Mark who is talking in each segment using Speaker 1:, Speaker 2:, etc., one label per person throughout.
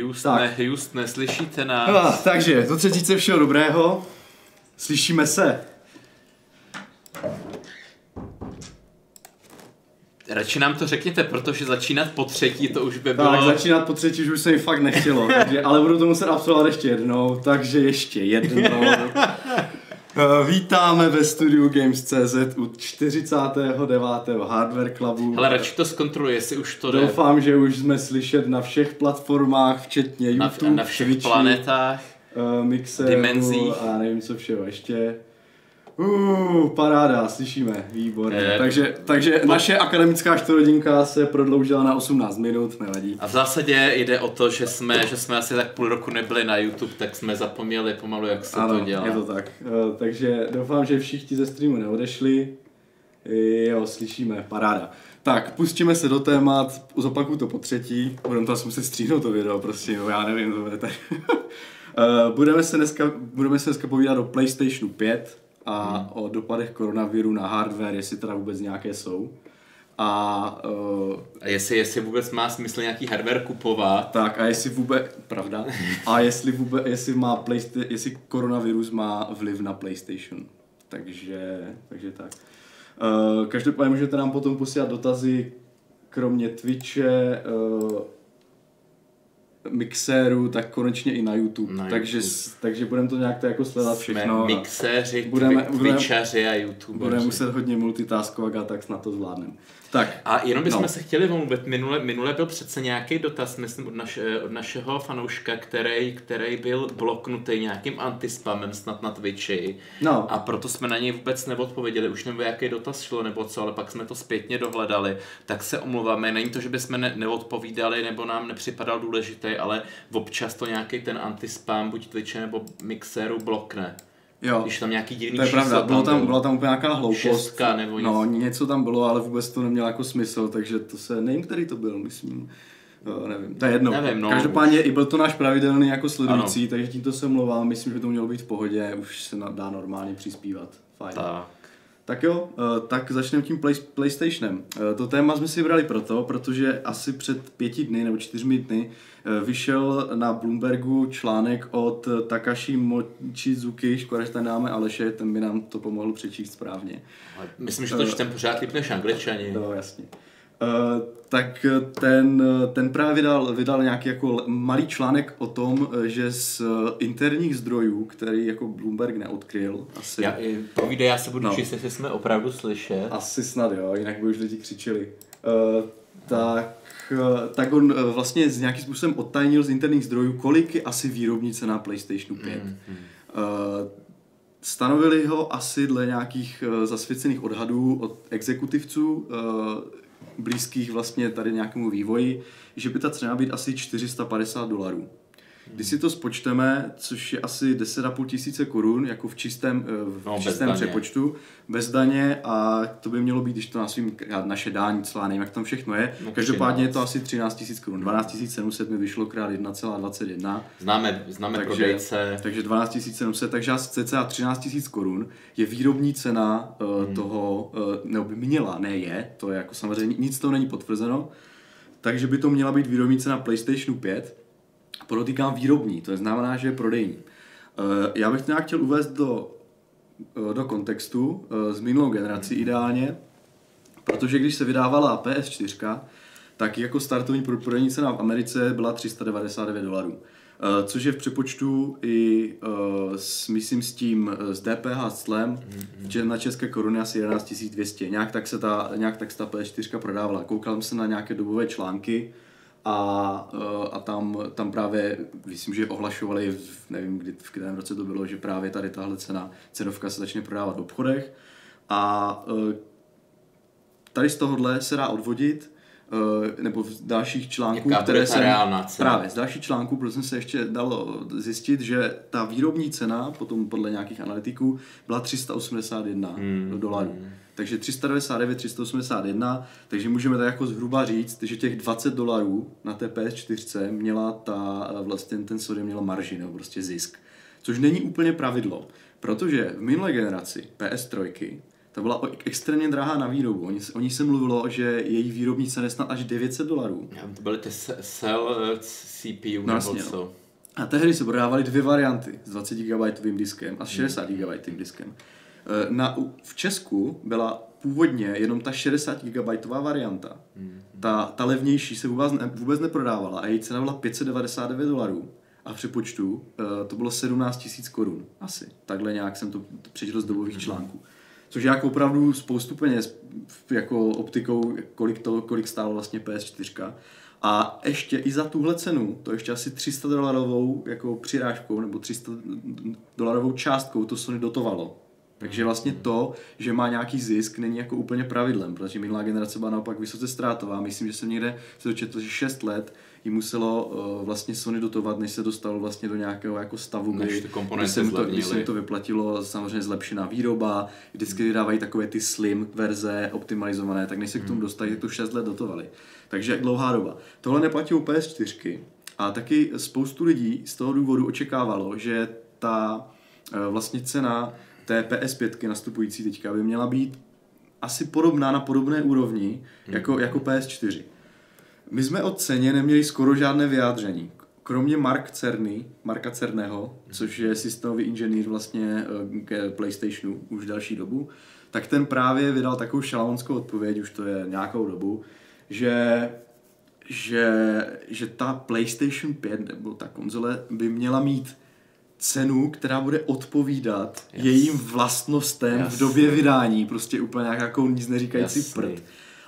Speaker 1: Houstone, Houstone, slyšíte nás?
Speaker 2: No, takže, do třetice všeho dobrého. Slyšíme se.
Speaker 1: Radši nám to řekněte, protože začínat po třetí to už by bylo...
Speaker 2: Tak, začínat po třetí už se mi fakt nechtělo, takže, ale budu to muset absolvovat ještě jednou, takže ještě jednou. Eh, Vítáme ve studiu Games.cz u 49. Hardware Clubu.
Speaker 1: Ale radši to zkontroluji, jestli už to jde.
Speaker 2: Doufám, že už jsme slyšet na všech platformách, včetně
Speaker 1: Na,
Speaker 2: YouTube,
Speaker 1: na všech
Speaker 2: Twitchi,
Speaker 1: planetách.
Speaker 2: uh, Mixeru
Speaker 1: dimenzích.
Speaker 2: a nevím co všeho ještě. Uh, paráda, slyšíme, výborně.
Speaker 1: Eh,
Speaker 2: takže takže
Speaker 1: po-
Speaker 2: naše akademická čtvrthodinka se prodloužila na 18 minut, nevadí.
Speaker 1: A v zásadě jde o to, že jsme, že jsme asi tak půl roku nebyli na YouTube, tak jsme zapomněli pomalu, jak se
Speaker 2: ano,
Speaker 1: to dělá.
Speaker 2: je to tak. Uh, takže doufám, že všichni ze streamu neodešli. Jo, slyšíme, paráda. Tak, pustíme se do témat, zopakuju to po třetí, budeme to asi muset stříhnout to video, prostě, no, já nevím, to bude tak. Eh, budeme, se dneska, budeme se dneska povídat o PlayStationu 5 a
Speaker 1: Hmm.
Speaker 2: o dopadech koronaviru na hardware, jestli teda vůbec nějaké jsou. A uh,
Speaker 1: A jestli, jestli vůbec má smysl nějaký hardware kupovat,
Speaker 2: tak a jestli vůbec, pravda, a jestli vůbec, jestli má Playsta- jestli koronavirus má vliv na PlayStation. Takže, takže tak. Uh, každopádně můžete nám potom posílat dotazy, kromě Twitche, uh, Mixéru, tak konečně i na YouTube.
Speaker 1: Na
Speaker 2: takže,
Speaker 1: YouTube.
Speaker 2: takže budeme to nějak to jako sledovat
Speaker 1: jsme
Speaker 2: všechno. a
Speaker 1: mixéři,
Speaker 2: budeme-
Speaker 1: twitchaři a youtubeři.
Speaker 2: Budeme muset hodně multitaskovat a tak snad to zvládneme. Tak,
Speaker 1: A jenom bychom
Speaker 2: No.
Speaker 1: no. se chtěli omluvit, minule, minule byl přece nějaký dotaz, myslím, od, naš, od našeho fanouška, který, který byl bloknutý nějakým antispamem snad na Twitchi.
Speaker 2: no.
Speaker 1: A proto jsme na něj vůbec neodpověděli, už nebo jaký dotaz šlo nebo co, ale pak jsme to zpětně dohledali, tak se omluváme. Není to, že bychom ne, neodpovídali nebo nám nepřipadal důležitý, ale občas to nějaký ten antispam, buď Twitche nebo Mixeru blokne.
Speaker 2: jo.
Speaker 1: Když tam nějaký divný
Speaker 2: To je pravda, bylo tam,
Speaker 1: bylo.
Speaker 2: byla tam úplně nějaká hloupost.
Speaker 1: Šestka nebo
Speaker 2: No,
Speaker 1: něco.
Speaker 2: něco tam bylo, ale vůbec to nemělo jako smysl, takže to se, nevím, který to byl, myslím. Uh, nevím, to je jedno.
Speaker 1: Nevím, no,
Speaker 2: Každopádně i byl to náš pravidelný jako sledující, ano. takže tímto se mluvám, myslím, že by to mělo být v pohodě, už se dá normálně přispívat. Fajn.
Speaker 1: Tak.
Speaker 2: Tak jo, eh, tak začneme tím play, PlayStationem. Eh, To téma jsme si vybrali proto, protože asi před pěti dny nebo čtyřmi dny eh, vyšel na Bloombergu článek od Takashi Mochizuki, škoda, že tady dáme Aleše, ten by nám to pomohl přečíst správně.
Speaker 1: Myslím, že to čtem pořád líp než angličani.
Speaker 2: No, jasně. Uh, tak ten, ten právě vydal, vydal nějaký jako malý článek o tom, eh, že z eh, interních zdrojů, který jako Bloomberg neodkryl, asi,
Speaker 1: Já, i- povídej, já se budu
Speaker 2: No.
Speaker 1: číst, jestli jsme opravdu slyšet.
Speaker 2: Asi snad jo, jinak by už lidi křičeli. Uh, tak, uh, tak on uh, vlastně z nějakým způsobem odtajnil z interních zdrojů, kolik je asi výrobní cena PlayStationu 5. Mm, mm. Uh, stanovili ho asi dle nějakých uh, zasvěcených odhadů od exekutivců uh, blízkých vlastně tady nějakému vývoji, že by ta cena být asi 450 dolarů. Když si to spočteme, což je asi 10,5 tisíce korun, jako v čistém, eh, v
Speaker 1: No, bez
Speaker 2: čistém
Speaker 1: daně.
Speaker 2: přepočtu, bez daně a to by mělo být, když to nasvím naše dání, celá nevím, jak tam všechno je.
Speaker 1: No,
Speaker 2: Každopádně je to
Speaker 1: 13.
Speaker 2: asi 13 tisíc korun. 12 700 mi vyšlo krát 1,21.
Speaker 1: Známe, známe
Speaker 2: Takže,
Speaker 1: prodejce.
Speaker 2: takže 12 700, takže asi cca 13 000 korun je výrobní cena uh,
Speaker 1: Hmm.
Speaker 2: toho, uh, nebo by měla, ne je, to je jako samozřejmě, nic toho není potvrzeno, takže by to měla být výrobní cena PlayStationu 5, podotýkám výrobní, to znamená, že je prodejní. Uh, já bych to nějak chtěl uvést do, uh, do kontextu s minulou generací ideálně, protože když se vydávala PS4, tak jako startovní pro- prodejní cena v Americe byla 399 dolarů. Eh, Což je v přepočtu i s, myslím s tím eh, s DPH s clem, že na české koruny asi 11 200. Nějak tak se ta, nějak tak se ta PS4 prodávala. Koukal jsem se na nějaké dobové články a, eh, a tam, tam právě, myslím, že ohlašovali, v- nevím, kdy, v kterém roce to bylo, že právě tady tahle cena, cenovka se začne prodávat v obchodech. A eh, tady z tohohle se dá odvodit, eh, nebo z dalších článků,
Speaker 1: Jaká
Speaker 2: které
Speaker 1: cena?
Speaker 2: právě z dalších článků, protože jsem se ještě dalo zjistit, že ta výrobní cena, potom podle nějakých analytiků, byla 381
Speaker 1: Hmm,
Speaker 2: dolarů. Takže 399, 381, takže můžeme tak jako zhruba říct, že těch 20 dolarů na té PS4 měla ta, eh, vlastně ten Sony měla marži, nebo prostě zisk. Což není úplně pravidlo, protože v minulé generaci PS3 ta byla extrémně drahá na výrobu. Oni, oni se mluvilo, že její výrobní cena je snad až 900 dolarů.
Speaker 1: To byly ty cell eh, CPU
Speaker 2: No,
Speaker 1: nebo
Speaker 2: no.
Speaker 1: co.
Speaker 2: A tehdy se prodávaly dvě varianty s 20 GB diskem a s 60 GB diskem. Eh, Na, v Česku byla původně jenom ta 60 GB varianta. Ta, ta levnější se vůbec, ne, vůbec neprodávala a její cena byla 599 dolarů. A v přepočtu eh, to bylo 17 tisíc korun. Asi. Takhle nějak jsem to přečetl z dobových článků. Což je jako opravdu spoustu peněz, jako optikou, kolik, to, kolik stálo vlastně PS4. A ještě i za tuhle cenu, to ještě asi 300 dolarovou jako přirážkou nebo 300 dolarovou částkou to Sony dotovalo. Takže vlastně to, že má nějaký zisk, není jako úplně pravidlem, protože minulá generace byla naopak vysoce ztrátová. Myslím, že jsem někde se dočetl, že 6 let jí muselo uh, vlastně Sony dotovat, než se dostalo vlastně do nějakého jako stavu,
Speaker 1: Než
Speaker 2: kdy, kdy, se mu to, kdy se mu to vyplatilo, samozřejmě zlepšená výroba, vždycky vydávají takové ty slim verze, optimalizované, tak než se k tomu dostali, tak to 6 let dotovali. Takže dlouhá doba. Tohle neplatí u PS4 a taky spoustu lidí z toho důvodu očekávalo, že ta eh, vlastně cena té PS5 nastupující teďka by měla být asi podobná na podobné úrovni jako, jako PS4. My jsme o ceně neměli skoro žádné vyjádření. Kromě Mark Cerny, Marka Cerného, což je systémový inženýr vlastně eh, ke PlayStationu už další dobu, tak ten právě vydal takovou šalonskou odpověď, už to je nějakou dobu, že, že, že ta PlayStation 5 nebo ta konzole by měla mít cenu, která bude odpovídat
Speaker 1: Jas.
Speaker 2: jejím vlastnostem
Speaker 1: Jas.
Speaker 2: v době vydání, prostě úplně nějakou nic neříkající
Speaker 1: Jasný.
Speaker 2: prd.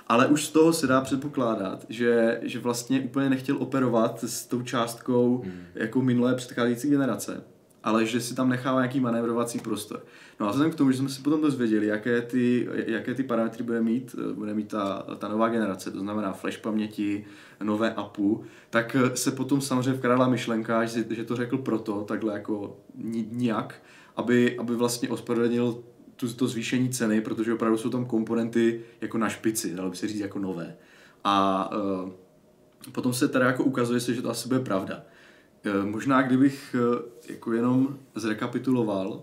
Speaker 2: Ale už z toho se dá předpokládat, že, že vlastně úplně nechtěl operovat s tou částkou hmm. jako minulé předcházející generace, ale že si tam nechává nějaký manévrovací prostor. No a vzhledem k tomu, že jsme si potom dozvěděli, jaké ty, jaké ty parametry bude mít, bude mít ta, ta nová generace, to znamená flash paměti, nové APU, tak se potom samozřejmě vkradla myšlenka, že, že to řekl proto, takhle jako ni- nijak, aby, aby vlastně ospravedlnil tu, to zvýšení ceny, protože opravdu jsou tam komponenty jako na špici, dalo by se říct jako nové. A uh, potom se teda jako ukazuje se, že to asi bude pravda. Uh, možná kdybych uh, jako jenom zrekapituloval,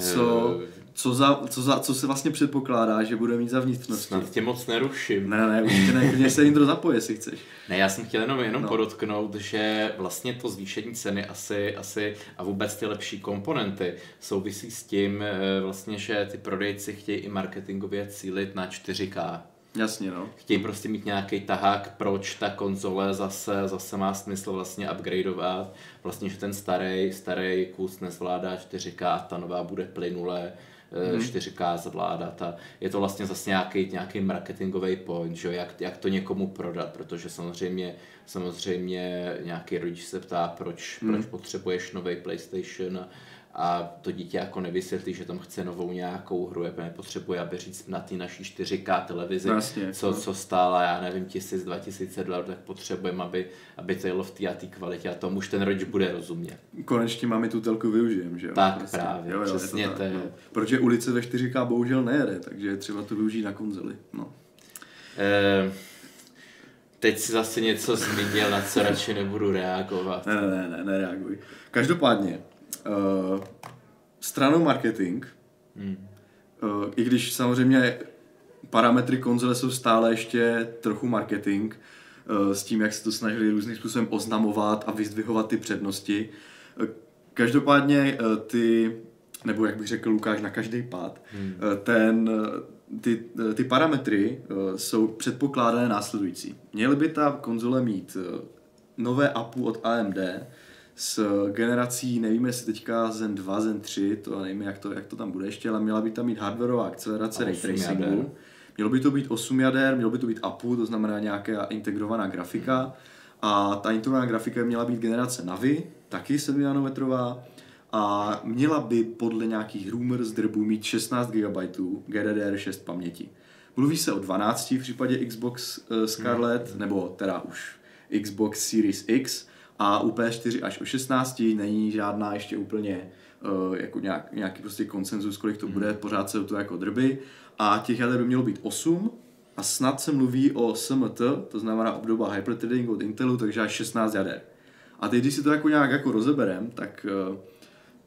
Speaker 2: co, co, za, co, za, co se vlastně předpokládá, že bude mít za vnitřnosti.
Speaker 1: Snad tě moc neruším.
Speaker 2: Ne, ne, určitě ne, klidně se intro zapoje, jestli chceš.
Speaker 1: Ne, já jsem chtěl jenom, jenom
Speaker 2: No.
Speaker 1: no. podotknout, že vlastně to zvýšení ceny asi, asi a vůbec ty lepší komponenty souvisí s tím, eh, vlastně, že ty prodejci chtějí i marketingově cílit na 4K.
Speaker 2: Jasně, no.
Speaker 1: Chtějí prostě mít nějaký tahák, proč ta konzole zase, zase má smysl vlastně upgradeovat. Vlastně, že ten starý, starý kus nezvládá 4K, a ta nová bude plynule
Speaker 2: Mhm.
Speaker 1: mm. 4K zvládat a je to vlastně zase nějaký, nějaký marketingový point, že jak, jak to někomu prodat, protože samozřejmě, samozřejmě nějaký rodič se ptá, proč,
Speaker 2: Mhm.
Speaker 1: mm. proč potřebuješ nový PlayStation a, a to dítě jako nevysvětlí, že tam chce novou nějakou hru, jako nepotřebuje, aby říct na té naší 4K televizi,
Speaker 2: jasně,
Speaker 1: co,
Speaker 2: no.
Speaker 1: co stála, já nevím, tisíc, dva tisíce dolarů, tak potřebujeme, aby, aby to jelo v té a té kvalitě a tomu už ten rodič bude rozumět.
Speaker 2: Konečně máme tu telku využijem, že jo?
Speaker 1: Tak právě, přesně
Speaker 2: je to,
Speaker 1: to je.
Speaker 2: tak, no. Protože ulice ve 4K bohužel nejede, takže je třeba to využít na konzoli. No.
Speaker 1: Eh, teď si zase něco zmínil, na co radši nebudu reagovat.
Speaker 2: Ne, ne, ne, nereaguj. Každopádně, uh, stranou marketing,
Speaker 1: Hmm.
Speaker 2: uh, i když samozřejmě parametry konzole jsou stále ještě trochu marketing, uh, s tím, jak se to snažili různým způsobem oznamovat a vyzdvihovat ty přednosti. Uh, každopádně uh, ty, nebo jak bych řekl Lukáš, na každý pád, hmm. uh, ten, ty, ty parametry uh, jsou předpokládané následující. Měly by ta konzole mít uh, nové APU od AMD s generací, nevíme jestli teďka Zen 2, Zen 3, to nevíme, jak to, jak to tam bude ještě, ale měla by tam mít hardwareová akcelerace ray
Speaker 1: 8
Speaker 2: tracingu.
Speaker 1: jader.
Speaker 2: Mělo by to být 8 jader, mělo by to být APU, to znamená nějaká integrovaná grafika. A ta integrovaná grafika by měla být generace Navi, taky 7 nanometrová. A měla by podle nějakých rumors drbů mít 16 GB GDDR6 paměti. Mluví se o 12 v případě Xbox uh, Scarlett, nebo teda už Xbox Series X a u PS4 až o 16 není žádná ještě úplně uh, jako nějak, nějaký prostě konsenzus, kolik to bude, pořád se to jako drby a těch jader by mělo být 8 a snad se mluví o SMT, to znamená obdoba hyperthreading od Intelu, takže až 16 jader. A teď, když si to jako nějak jako rozeberem, tak uh,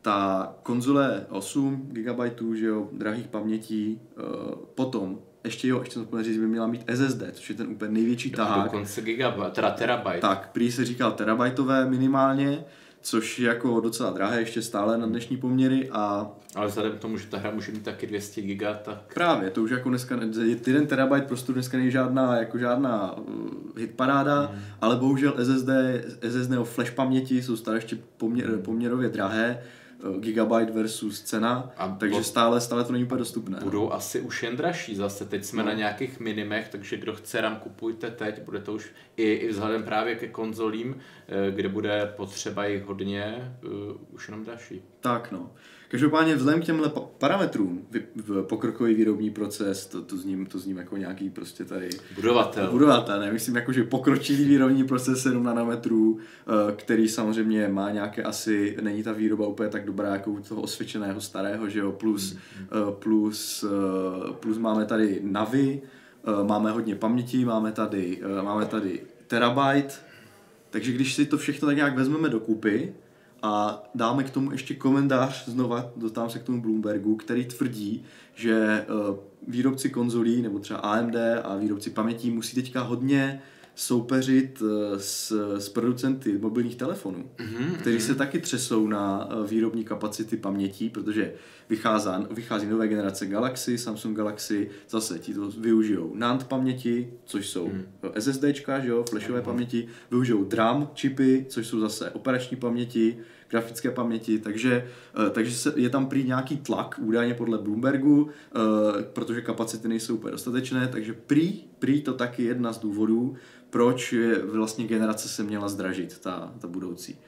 Speaker 2: ta konzole 8 GB, že jo, drahých pamětí, uh, potom, ještě jo, ještě jsem říct, by měla mít SSD, což je ten úplně největší
Speaker 1: A
Speaker 2: tahák.
Speaker 1: dokonce gigabyte, teda terabyte.
Speaker 2: Tak, prý se říkal terabajtové minimálně, což je jako docela drahé ještě stále na dnešní poměry a
Speaker 1: Ale vzhledem k tomu, že ta hra může mít taky 200 giga, tak
Speaker 2: právě, to už jako dneska, jeden terabyte prostě dneska není žádná, jako žádná uh, hitparáda,
Speaker 1: Hmm.
Speaker 2: ale bohužel SSD, SSD nebo flash paměti jsou stále ještě poměr, poměrově drahé, gigabyte versus cena,
Speaker 1: A
Speaker 2: takže
Speaker 1: po-
Speaker 2: stále, stále to není úplně dostupné.
Speaker 1: budou asi už jen dražší zase. Teď jsme
Speaker 2: No.
Speaker 1: na nějakých minimech, takže kdo chce RAM, kupujte teď. Bude to už i, i vzhledem právě ke konzolím, eh, kde bude potřeba jich hodně, eh, už jenom dražší.
Speaker 2: Tak no. Každopádně vzhledem k těmhle pa- parametrům, vy- v pokrokový výrobní proces, to, to, zním, to zním jako nějaký prostě tady
Speaker 1: Budovatel.
Speaker 2: budovatel, ne? Myslím jako, že pokročilý výrobní proces 7 nanometrů, eh, který samozřejmě má nějaké asi, není ta výroba úplně tak dobrá jako u toho osvědčeného starého, že jo, plus, eh, plus, eh, plus máme tady Navi, máme hodně paměti, máme tady, eh, máme tady terabyte, takže když si to všechno tak nějak vezmeme dokupy a dáme k tomu ještě komentář, znova dostávám se k tomu Bloombergu, který tvrdí, že eh, výrobci konzolí, nebo třeba AMD a výrobci pamětí musí teďka hodně soupeřit eh, s, s producenty mobilních telefonů,
Speaker 1: Mhm,
Speaker 2: kteří se taky třesou na eh, výrobní kapacity pamětí, protože vychází, vychází nové generace Galaxy, Samsung Galaxy, zase ti to využijou NAND paměti, což jsou
Speaker 1: Mhm.
Speaker 2: SSDčka, že jo, flashové paměti, využijou DRAM čipy, což jsou zase operační paměti, grafické paměti, takže, eh, takže se, je tam prý nějaký tlak, údajně podle Bloombergu, protože kapacity nejsou úplně dostatečné, takže prý, prý to taky jedna z důvodů, proč je vlastně generace se měla zdražit, ta, ta budoucí.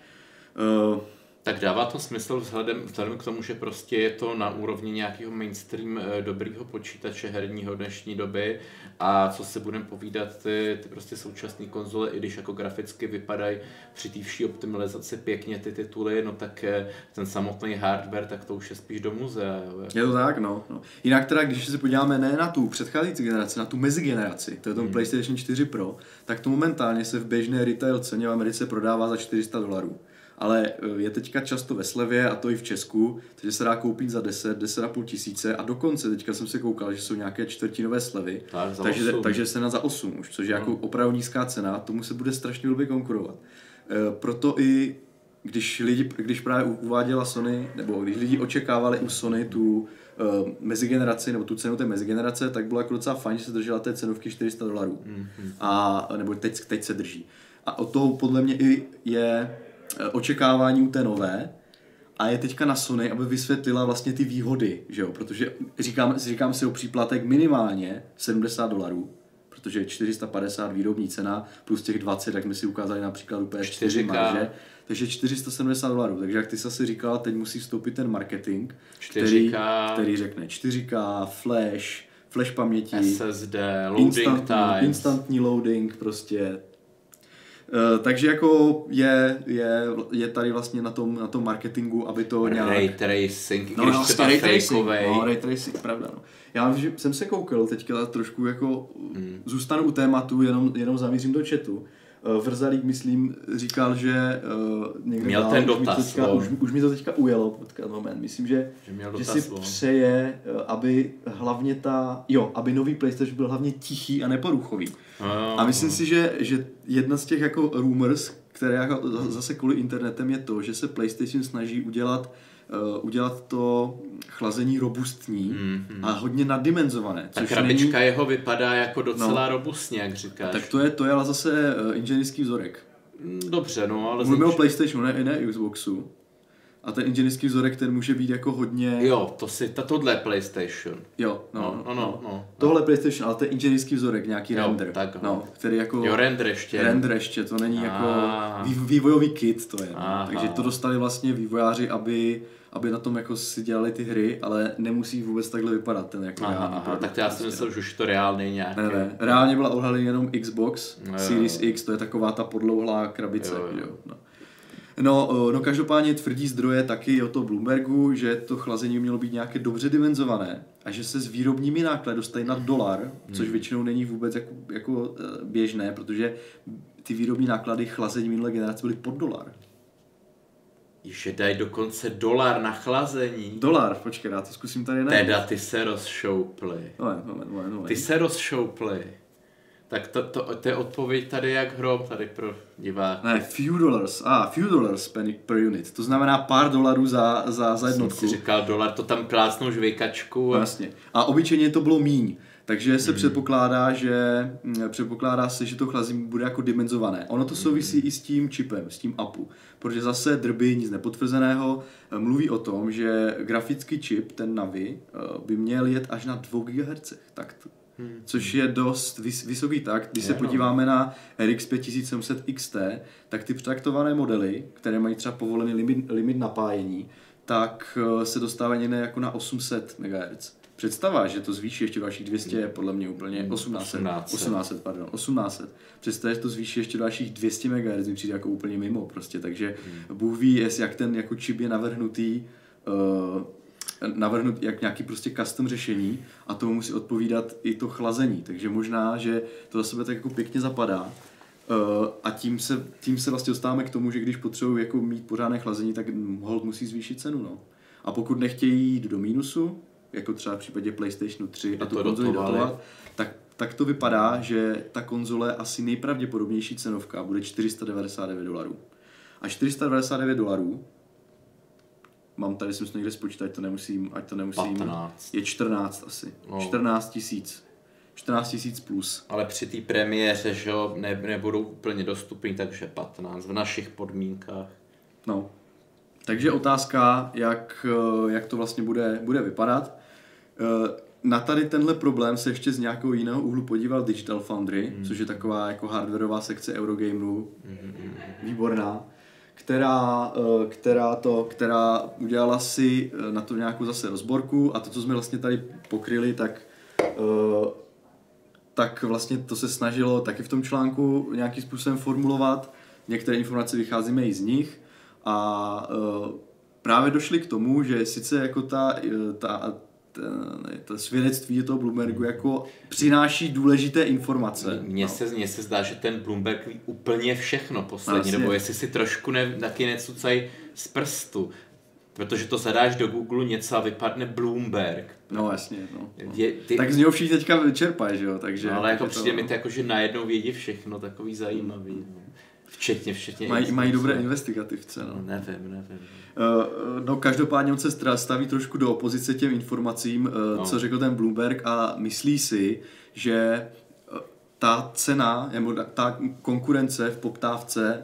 Speaker 2: Eh,
Speaker 1: Tak dává to smysl vzhledem, vzhledem k tomu, že prostě je to na úrovni nějakého mainstream eh, dobrýho počítače herního dnešní doby a co se budeme povídat, ty, ty prostě současné konzole, i když jako graficky vypadají při té vší optimalizaci pěkně ty tituly, no tak eh, ten samotný hardware, tak to už je spíš do muzea. Jo.
Speaker 2: Je to tak, no, no. Jinak teda, když se podíváme ne na tu předcházející generaci, na tu mezigeneraci, to je ten PlayStation 4 Pro, tak to momentálně se v běžné retail ceně v Americe prodává za 400 dolarů. Ale eh, je teďka často ve slevě a to i v Česku, takže se dá koupit za 10, 10,5 tisíce a dokonce teďka jsem se koukal, že jsou nějaké čtvrtinové slevy,
Speaker 1: Tak,
Speaker 2: takže,
Speaker 1: 8.
Speaker 2: takže se na za 8 už, což je jako opravdu nízká cena, tomu se bude strašně blbě konkurovat. Eh, Proto i když, lidi, když právě uváděla Sony, nebo když lidi očekávali u Sony tu uh, mezigeneraci, nebo tu cenu té mezigenerace, tak bylo jako docela fajn, že se držela té cenovky 400 dolarů.
Speaker 1: Mhm.
Speaker 2: A, nebo teď, teď se drží. A od toho podle mě i je eh, očekávání u té nové, a je teďka na Sony, aby vysvětlila vlastně ty výhody, že jo? protože říkám, říkám si o příplatek minimálně 70 dolarů, protože 450 výrobní cena plus těch 20, jak jsme si ukázali například u PS4
Speaker 1: 4K.
Speaker 2: marže, takže 470 dolarů. Takže jak ty jsi říkal, teď musí vstoupit ten marketing, který,
Speaker 1: 4K.
Speaker 2: který řekne 4K, flash, flash paměti,
Speaker 1: SSD, loading
Speaker 2: instantní,
Speaker 1: times.
Speaker 2: instantní loading prostě. Uh, takže jako je, je, je tady vlastně na tom, na tom marketingu, aby to nějak...
Speaker 1: Ray tracing,
Speaker 2: No,
Speaker 1: když
Speaker 2: no, ray tracing, no, ray tracing, pravda, no. Já že jsem se koukal teďka trošku jako,
Speaker 1: Hmm.
Speaker 2: zůstanu u tématu, jenom, jenom zamířím do chatu. Uh, Vrzalík, myslím, říkal, že uh, někde
Speaker 1: Měl
Speaker 2: dál,
Speaker 1: ten
Speaker 2: už mi to
Speaker 1: dotaz,
Speaker 2: teďka,
Speaker 1: no.
Speaker 2: už, už mi to teďka ujelo, počkat moment, myslím, že,
Speaker 1: Že měl
Speaker 2: že
Speaker 1: dotaz,
Speaker 2: si
Speaker 1: no.
Speaker 2: přeje, uh, aby hlavně ta, jo, aby nový PlayStation byl hlavně tichý a neporuchový.
Speaker 1: No,
Speaker 2: A myslím si, že, že jedna z těch jako rumors, které jako zase kvůli internetem je to, že se PlayStation snaží udělat, uh, udělat to chlazení robustní
Speaker 1: Mhm.
Speaker 2: a hodně naddimenzované.
Speaker 1: Ta
Speaker 2: což
Speaker 1: krabička
Speaker 2: není,
Speaker 1: jeho vypadá jako docela robustně, jak říkáš.
Speaker 2: tak to je, to je ale zase uh, inženýrský vzorek.
Speaker 1: Mm, Dobře, no, ale...
Speaker 2: Mluvíme o
Speaker 1: znič-
Speaker 2: PlayStationu, ne, ne Xboxu. A ten inženýrský vzorek, ten může být jako hodně...
Speaker 1: Jo, to si, ta, tohle je PlayStation.
Speaker 2: Jo,
Speaker 1: No, no, no, no.
Speaker 2: Tohle je PlayStation, ale to je inženýrský vzorek, nějaký
Speaker 1: Jo,
Speaker 2: render.
Speaker 1: tak,
Speaker 2: no, který jako...
Speaker 1: Jo, render ještě.
Speaker 2: Render ještě, to není jako
Speaker 1: Ah.
Speaker 2: vý- vývojový kit to je. No. Takže to dostali vlastně vývojáři, aby, aby na tom jako si dělali ty hry, ale nemusí vůbec takhle vypadat ten jako
Speaker 1: Aha,
Speaker 2: reálný
Speaker 1: aha, tak to já si
Speaker 2: prostě.
Speaker 1: myslel, že už je to reálný nějaký.
Speaker 2: Ne, ne, reálně byla odhalena jenom Xbox
Speaker 1: jo.
Speaker 2: Series X, to je taková ta podlouhlá krabice.
Speaker 1: Jo, jo.
Speaker 2: Jo, no. No, o, no každopádně tvrdí zdroje taky o to Bloombergu, že to chlazení mělo být nějaké dobře dimenzované a že se s výrobními náklady dostají na dolar, což
Speaker 1: Hmm.
Speaker 2: většinou není vůbec jako, jako eh, běžné, protože ty výrobní náklady chlazení minulé generace byly pod dolar.
Speaker 1: Že dají dokonce dolar na chlazení.
Speaker 2: Dolar, počkej, já to zkusím tady najít.
Speaker 1: Teda ty se rozšoupli.
Speaker 2: Moment, moment, moment, moment.
Speaker 1: Ty se rozšoupli. Tak to, to, to je odpověď tady jak hrom, tady pro diváky.
Speaker 2: Ne, few dollars. A, ah, few dollars per, unit. To znamená pár dolarů za, za, za
Speaker 1: Jsem
Speaker 2: jednotku.
Speaker 1: si říkal dolar, to tam plácnou žvejkačku. A...
Speaker 2: jasně. A obyčejně to bylo míň. Takže se předpokládá, že mm, předpokládá se, že to chlazení bude jako dimenzované. Ono to souvisí i s tím čipem, s tím APU. Protože zase drby, nic nepotvrzeného, mluví o tom, že grafický čip, ten Navi, eh, by měl jet až na 2 GHz. Tak Což je dost vys- vysoký takt. Když se
Speaker 1: Je, no.
Speaker 2: podíváme na RX 5700 XT, tak ty přetaktované modely, které mají třeba povolený limit, limit napájení, tak eh, se dostávají někde jako na 800 MHz. Představa, že to zvýší ještě dalších 200, je podle mě úplně 1800,
Speaker 1: 1800.
Speaker 2: 1800, pardon, 1800. Představa, že to zvýší ještě dalších 200 MHz, mi přijde jako úplně mimo prostě, takže Bůh ví, jak ten jako čip je navrhnutý, uh, navrhnut jak nějaký prostě custom řešení a tomu musí odpovídat i to chlazení, takže možná, že to za sebe tak jako pěkně zapadá uh, a tím se, tím se vlastně dostáváme k tomu, že když potřebují jako mít pořádné chlazení, tak hold musí zvýšit cenu, no. A pokud nechtějí jít do mínusu, jako třeba v případě PlayStationu 3 a tu
Speaker 1: to
Speaker 2: konzoli dotovat, tak, tak to vypadá, že ta konzole asi nejpravděpodobnější cenovka bude 499 dolarů. A 499 dolarů, mám tady, jsem si to někde spočítat, ať to nemusím, ať to nemusím,
Speaker 1: 15.
Speaker 2: je 14 asi.
Speaker 1: No.
Speaker 2: 14 tisíc. 14 tisíc plus.
Speaker 1: Ale při té premiéře, že jo, ne, nebudou úplně dostupný, takže 15 v našich podmínkách.
Speaker 2: No. Takže otázka, jak, eh, jak to vlastně bude, bude vypadat. Eh, Na tady tenhle problém se ještě z nějakého jiného úhlu podíval Digital Foundry, mm. což je taková jako hardwareová sekce Eurogameru, výborná, která, eh, která, to, která udělala si eh, na to nějakou zase rozborku a to, co jsme vlastně tady pokryli, tak eh, tak vlastně to se snažilo taky v tom článku nějakým způsobem formulovat. Některé informace vycházíme i z nich a právě došli k tomu, že sice jako ta, ta, ta, ta svědectví toho Bloombergu jako přináší důležité informace.
Speaker 1: Mně se, mně se zdá, že ten Bloomberg ví úplně všechno poslední, nebo jestli si trošku ne, taky necucaj z prstu. Protože to zadáš do Google něco a vypadne Bloomberg.
Speaker 2: No jasně, no. no.
Speaker 1: Je, ty,
Speaker 2: Tak z něho všichni teďka čerpají, že jo, takže...
Speaker 1: no, ale jako přijde mi to jako, že najednou vědí všechno, takový zajímavý. No. Včetně, včetně...
Speaker 2: Mají, mají dobré investigativce, no.
Speaker 1: Nevím, nevím.
Speaker 2: Eh, No každopádně on se staví trošku do opozice těm informacím, eh,
Speaker 1: No.
Speaker 2: co řekl ten Bloomberg a myslí si, že eh, ta cena, nebo ta- konkurence v poptávce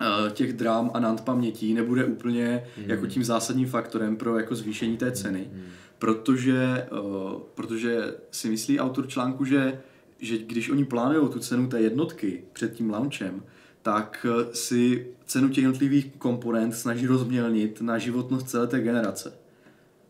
Speaker 2: eh, těch drám a NAND pamětí nebude úplně jako tím zásadním faktorem pro jako zvýšení té ceny, protože, eh, protože si myslí autor článku, že, že když oni plánují tu cenu té jednotky před tím launchem, tak eh, si cenu těch jednotlivých komponent snaží rozmělnit na životnost celé té generace.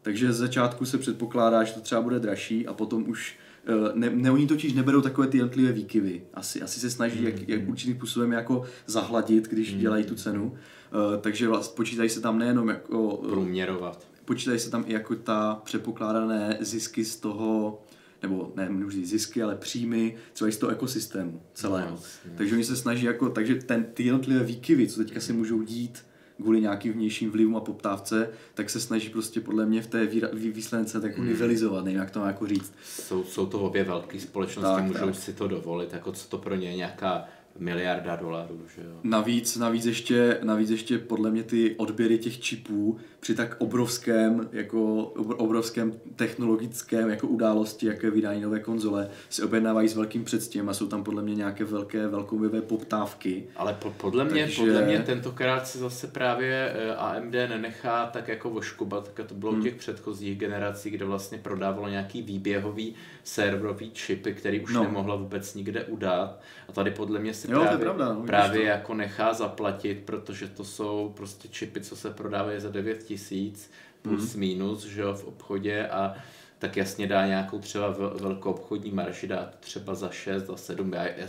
Speaker 2: Takže z začátku se předpokládá, že to třeba bude dražší a potom už eh, ne, ne, oni totiž neberou takové ty jednotlivé výkyvy. Asi, asi se snaží jak, jak určitým způsobem jako zahladit, když dělají tu cenu. Eh, takže vlastně počítají se tam nejenom jako
Speaker 1: Průměrovat.
Speaker 2: počítají se tam i jako ta předpokládané zisky z toho, nebo ne, nemůžu říct zisky, ale příjmy třeba i z toho ekosystému celého.
Speaker 1: No, jasně.
Speaker 2: takže oni se snaží jako, takže ten, ty jednotlivé výkyvy, co teďka se můžou dít kvůli nějakým vnějším vlivům a poptávce, tak se snaží prostě podle mě v té výra- vý- výsledence tak jako nivelizovat, nevím jak to má jako říct.
Speaker 1: Jsou, jsou to obě velké společnosti,
Speaker 2: Tak,
Speaker 1: můžou
Speaker 2: tak.
Speaker 1: si to dovolit, jako co to pro ně je nějaká miliarda dolarů, že jo.
Speaker 2: Navíc, navíc, ještě, navíc ještě podle mě ty odběry těch čipů při tak obrovském, jako obr- obrovském technologickém jako události, je vydání nové konzole, se objednávají s velkým předstěm a jsou tam podle mě nějaké velké velkoobjemové poptávky.
Speaker 1: Ale po, podle, mě,
Speaker 2: Takže-
Speaker 1: podle mě tentokrát se zase právě eh, AMD nenechá tak jako voškubat, tak to bylo
Speaker 2: Hmm.
Speaker 1: těch předchozích generací, kde vlastně prodávalo nějaký výběhový serverový čipy, který už
Speaker 2: no.
Speaker 1: nemohla vůbec nikde udát. A tady podle mě si
Speaker 2: Jo,
Speaker 1: právě,
Speaker 2: pravda, no,
Speaker 1: právě
Speaker 2: to.
Speaker 1: jako nechá zaplatit, protože to jsou prostě čipy, co se prodávají za 9 tisíc plus
Speaker 2: Hmm.
Speaker 1: minus, že jo, v obchodě a tak jasně dá nějakou třeba vel- velkou obchodní marži, dá to třeba za 6, za 7, já, já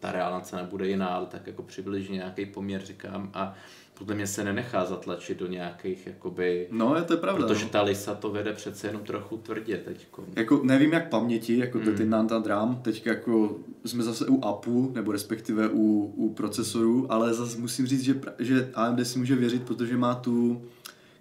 Speaker 1: ta reálná cena bude jiná, ale tak jako přibližně nějaký poměr říkám a podle mě se nenechá zatlačit do nějakých, jakoby...
Speaker 2: No, je to je pravda.
Speaker 1: Protože
Speaker 2: no.
Speaker 1: ta Lisa to vede přece jenom trochu tvrdě teďko.
Speaker 2: Jako nevím jak paměti, jako mm. ty Nanta Dram, teď jako jsme zase u APU, nebo respektive u, u procesorů, ale zase musím říct, že, že AMD si může věřit, protože má tu,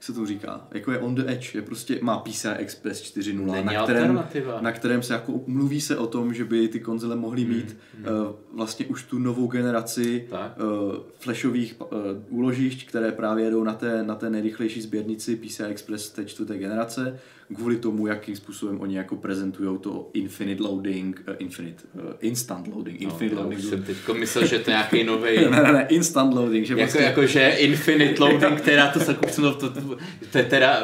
Speaker 2: se to říká, jako je on the edge, je prostě, má PCI Express 4.0, na kterém, na kterém se jako mluví se o tom, že by ty konzole mohly mít mm. uh, vlastně už tu novou generaci uh, flashových uh, úložišť, které právě jedou na té, na té nejrychlejší sběrnici PCI Express té čtvrté generace, kvůli tomu, jakým způsobem oni jako prezentují to infinite loading, uh, infinite, uh, instant loading, infinite
Speaker 1: no,
Speaker 2: loading.
Speaker 1: jsem teď myslel, že to je nějaký nový.
Speaker 2: ne, ne, ne, instant loading. Že
Speaker 1: jako, prostě... jako, že infinite loading, která to se to, to, to, to je teda